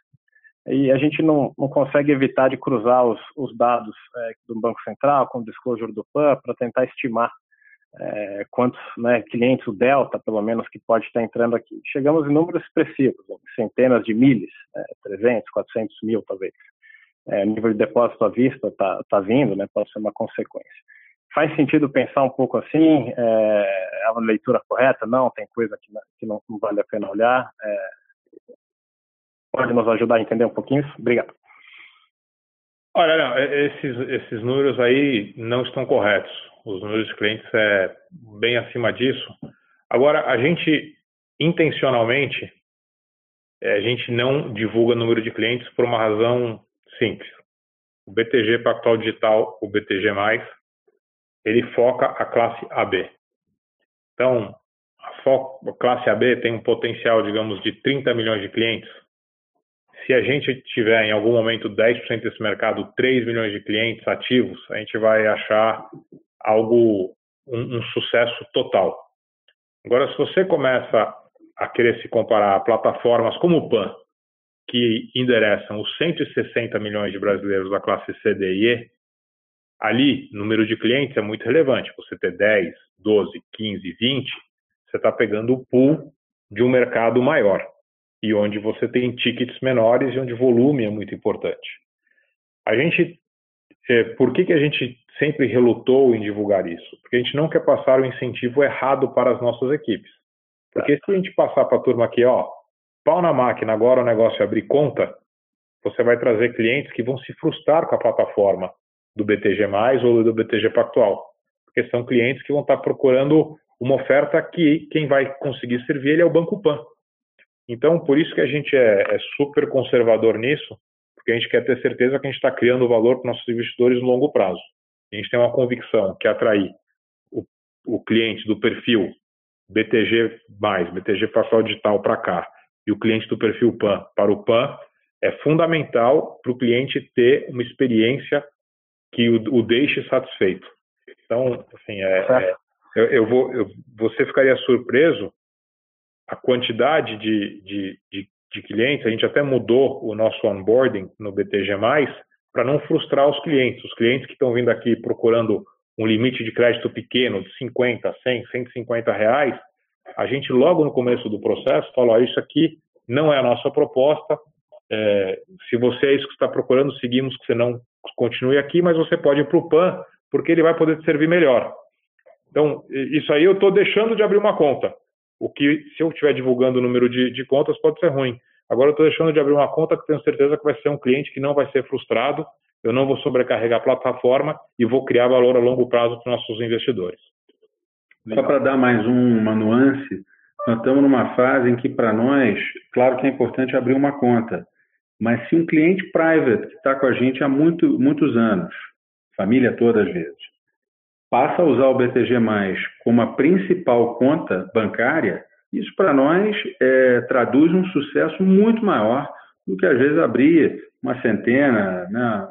E a gente não, não consegue evitar de cruzar os, os dados é, do Banco Central com o disclosure do PAN para tentar estimar é, quantos né, clientes o Delta, pelo menos, que pode estar entrando aqui. Chegamos em números expressivos, centenas de milhas, é, 300, 400 mil talvez. É, nível de depósito à vista está tá vindo, né, pode ser uma consequência. Faz sentido pensar um pouco assim, é, é uma leitura correta? Não, tem coisa que, que não, vale a pena olhar. É, pode nos ajudar a entender um pouquinho isso? Obrigado. Olha, não, esses, esses números aí não estão corretos os números de clientes é bem acima disso. Agora, a gente intencionalmente é, a gente não divulga número de clientes por uma razão simples. O BTG Pactual Digital, o BTG+, ele foca a classe AB. Então, a, a classe AB tem um potencial, digamos, de 30 milhões de clientes. se a gente tiver em algum momento 10% desse mercado, 3 milhões de clientes ativos, a gente vai achar algo, um, um sucesso total. Agora, se você começa a querer se comparar a plataformas como o PAN, que endereçam os 160 milhões de brasileiros da classe C, D e E, ali, número de clientes é muito relevante. Você ter 10, 12, 15, 20, você está pegando o pool de um mercado maior e onde você tem tickets menores e onde volume é muito importante. A gente, é, por que, que a gente sempre relutou em divulgar isso? Porque a gente não quer passar o incentivo errado para as nossas equipes. Porque se a gente passar para a turma aqui, ó, pau na máquina, agora o negócio é abrir conta, você vai trazer clientes que vão se frustrar com a plataforma do BTG+, ou do BTG Pactual. Porque são clientes que vão estar procurando uma oferta que quem vai conseguir servir ele é o Banco Pan. Então, por isso que a gente é, é super conservador nisso, porque a gente quer ter certeza que a gente está criando valor para nossos investidores no longo prazo. A gente tem uma convicção que atrair o, o cliente do perfil BTG+, BTG Pactual Digital para cá, e o cliente do perfil PAN para o PAN, é fundamental para o cliente ter uma experiência que o, o deixe satisfeito. Então, assim, é, é eu, eu, vou, eu, você ficaria surpreso a quantidade de, de, de, de, clientes. A gente até mudou o nosso onboarding no BTG+, para não frustrar os clientes. Os clientes que estão vindo aqui procurando um limite de crédito pequeno de 50, 100, 150 reais, a gente logo no começo do processo fala, isso aqui não é a nossa proposta, é, se você é isso que está procurando, seguimos que você não continue aqui, mas você pode ir para o PAN, porque ele vai poder te servir melhor. Então, isso aí eu estou deixando de abrir uma conta. O que, se eu estiver divulgando o número de, de contas, pode ser ruim. Agora eu estou deixando de abrir uma conta que tenho certeza que vai ser um cliente que não vai ser frustrado, eu não vou sobrecarregar a plataforma e vou criar valor a longo prazo para os nossos investidores. Só para dar mais um, uma nuance, nós estamos numa fase em que, para nós, claro que é importante abrir uma conta, mas se um cliente private que está com a gente há muito, muitos anos, família toda às vezes, passa a usar o BTG como a principal conta bancária, isso para nós é, traduz um sucesso muito maior do que às vezes abrir uma centena, né,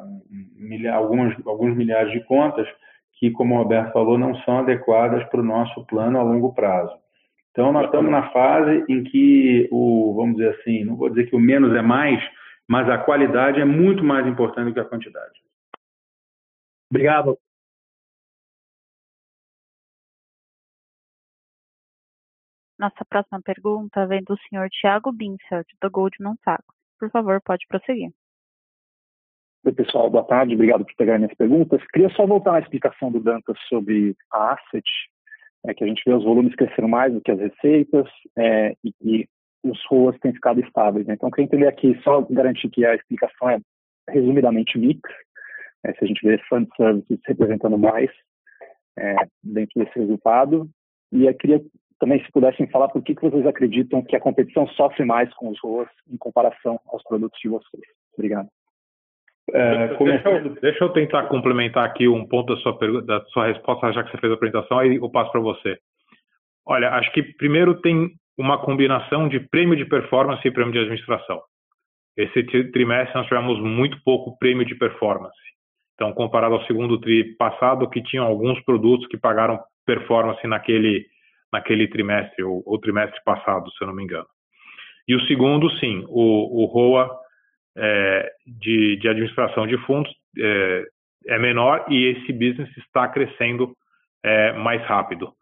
milha, alguns, alguns milhares de contas que, como o Roberto falou, não são adequadas para o nosso plano a longo prazo. Então, nós estamos na fase em que o, vamos dizer assim, não vou dizer que o menos é mais, mas a qualidade é muito mais importante do que a quantidade. Obrigado. Nossa próxima pergunta vem do senhor Tiago Binsfeld, do Goldman Sachs. Por favor, pode prosseguir. Oi, pessoal, boa tarde, obrigado por pegar minhas perguntas. Queria só voltar na explicação do Dantas sobre a asset, é, que a gente vê os volumes crescendo mais do que as receitas é, e, e, os ROAs têm ficado estáveis. Né? Então, queria entender aqui, só garantir que a explicação é resumidamente mix, é, se a gente vê fund services representando mais é, dentro desse resultado. E eu queria também, se pudessem falar, por que, que vocês acreditam que a competição sofre mais com os ROAs em comparação aos produtos de vocês? Obrigado. É, deixa, eu, deixa, eu, tentar complementar aqui um ponto da sua, pergunta, da sua resposta, já que você fez a apresentação, aí eu passo para você. Olha, acho que primeiro tem uma combinação de prêmio de performance e prêmio de administração. Esse trimestre nós tivemos muito pouco prêmio de performance. Então, comparado ao segundo tri passado, que tinham alguns produtos que pagaram performance naquele, naquele trimestre, ou, ou trimestre passado, se eu não me engano. E o segundo, sim, o, o ROA é, de, de, administração de fundos é, é, menor e esse business está crescendo é, mais rápido.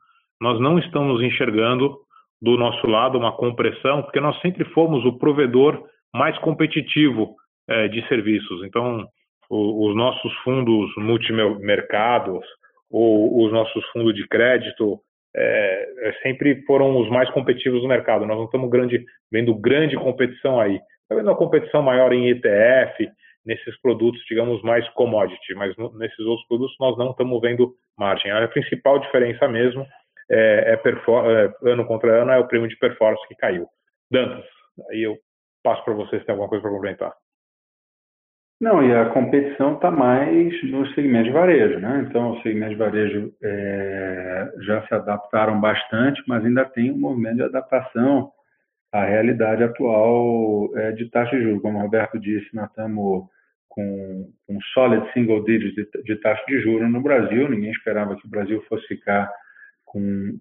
Nós não estamos enxergando do nosso lado uma compressão, porque nós sempre fomos o provedor mais competitivo é, de serviços. Então, o, os nossos fundos multimercados ou os nossos fundos de crédito é, é, sempre foram os mais competitivos do mercado. Nós não estamos grande, vendo grande competição aí. Está vendo uma competição maior em ETF, nesses produtos, digamos, mais commodity, mas nesses outros produtos nós não estamos vendo margem. A principal diferença mesmo é, é, é ano contra ano é o prêmio de performance que caiu. Dantas, aí eu passo para você se tem alguma coisa para complementar. Não, e a competição está mais no segmento de varejo, né? Então, o segmento de varejo é, já se adaptaram bastante, mas ainda tem um movimento de adaptação a realidade atual é, de taxa de juros. Como o Roberto disse, nós estamos com um solid single digit de, de taxa de juros no Brasil. Ninguém esperava que o Brasil fosse ficar com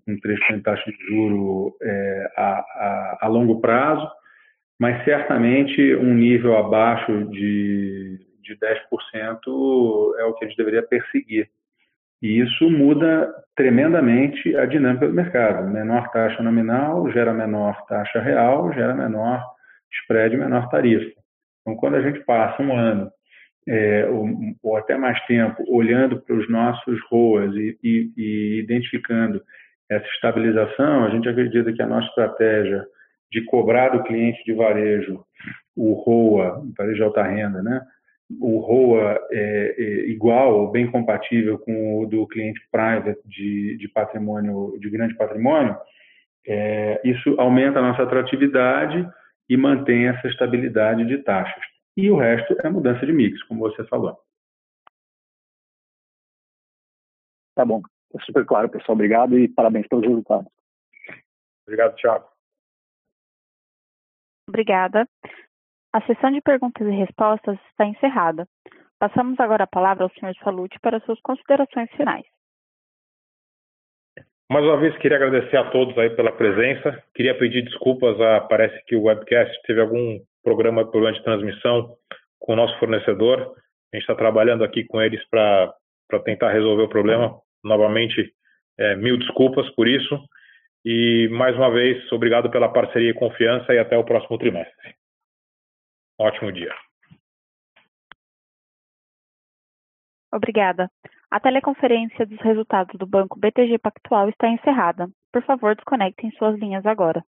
um 3% de taxa de juros é, a, a, a, longo prazo, mas certamente um nível abaixo de, de 10% é o que a gente deveria perseguir. E isso muda tremendamente a dinâmica do mercado. Menor taxa nominal gera menor taxa real, gera menor spread, menor tarifa. Então, quando a gente passa um ano é, ou, ou, até mais tempo olhando para os nossos ROAs e, e, e identificando essa estabilização, a gente acredita que a nossa estratégia de cobrar do cliente de varejo o ROA, varejo de alta renda, né? o ROA é, é igual ou bem compatível com o do cliente private de, de patrimônio, de grande patrimônio, é, isso aumenta a nossa atratividade e mantém essa estabilidade de taxas. E o resto é mudança de mix, como você falou. Tá bom. É super claro, pessoal. Obrigado e parabéns pelos resultados. Obrigado, Thiago. Obrigada. A sessão de perguntas e respostas está encerrada. Passamos agora a palavra ao Sr. Salute para suas considerações finais. Mais uma vez, queria agradecer a todos aí pela presença. Queria pedir desculpas, a, parece que o webcast teve algum programa, problema de transmissão com o nosso fornecedor. A gente está trabalhando aqui com eles para tentar resolver o problema. Novamente, é, mil desculpas por isso. E, mais uma vez, obrigado pela parceria e confiança e até o próximo trimestre. Ótimo dia. Obrigada. A teleconferência dos resultados do Banco BTG Pactual está encerrada. Por favor, desconectem suas linhas agora.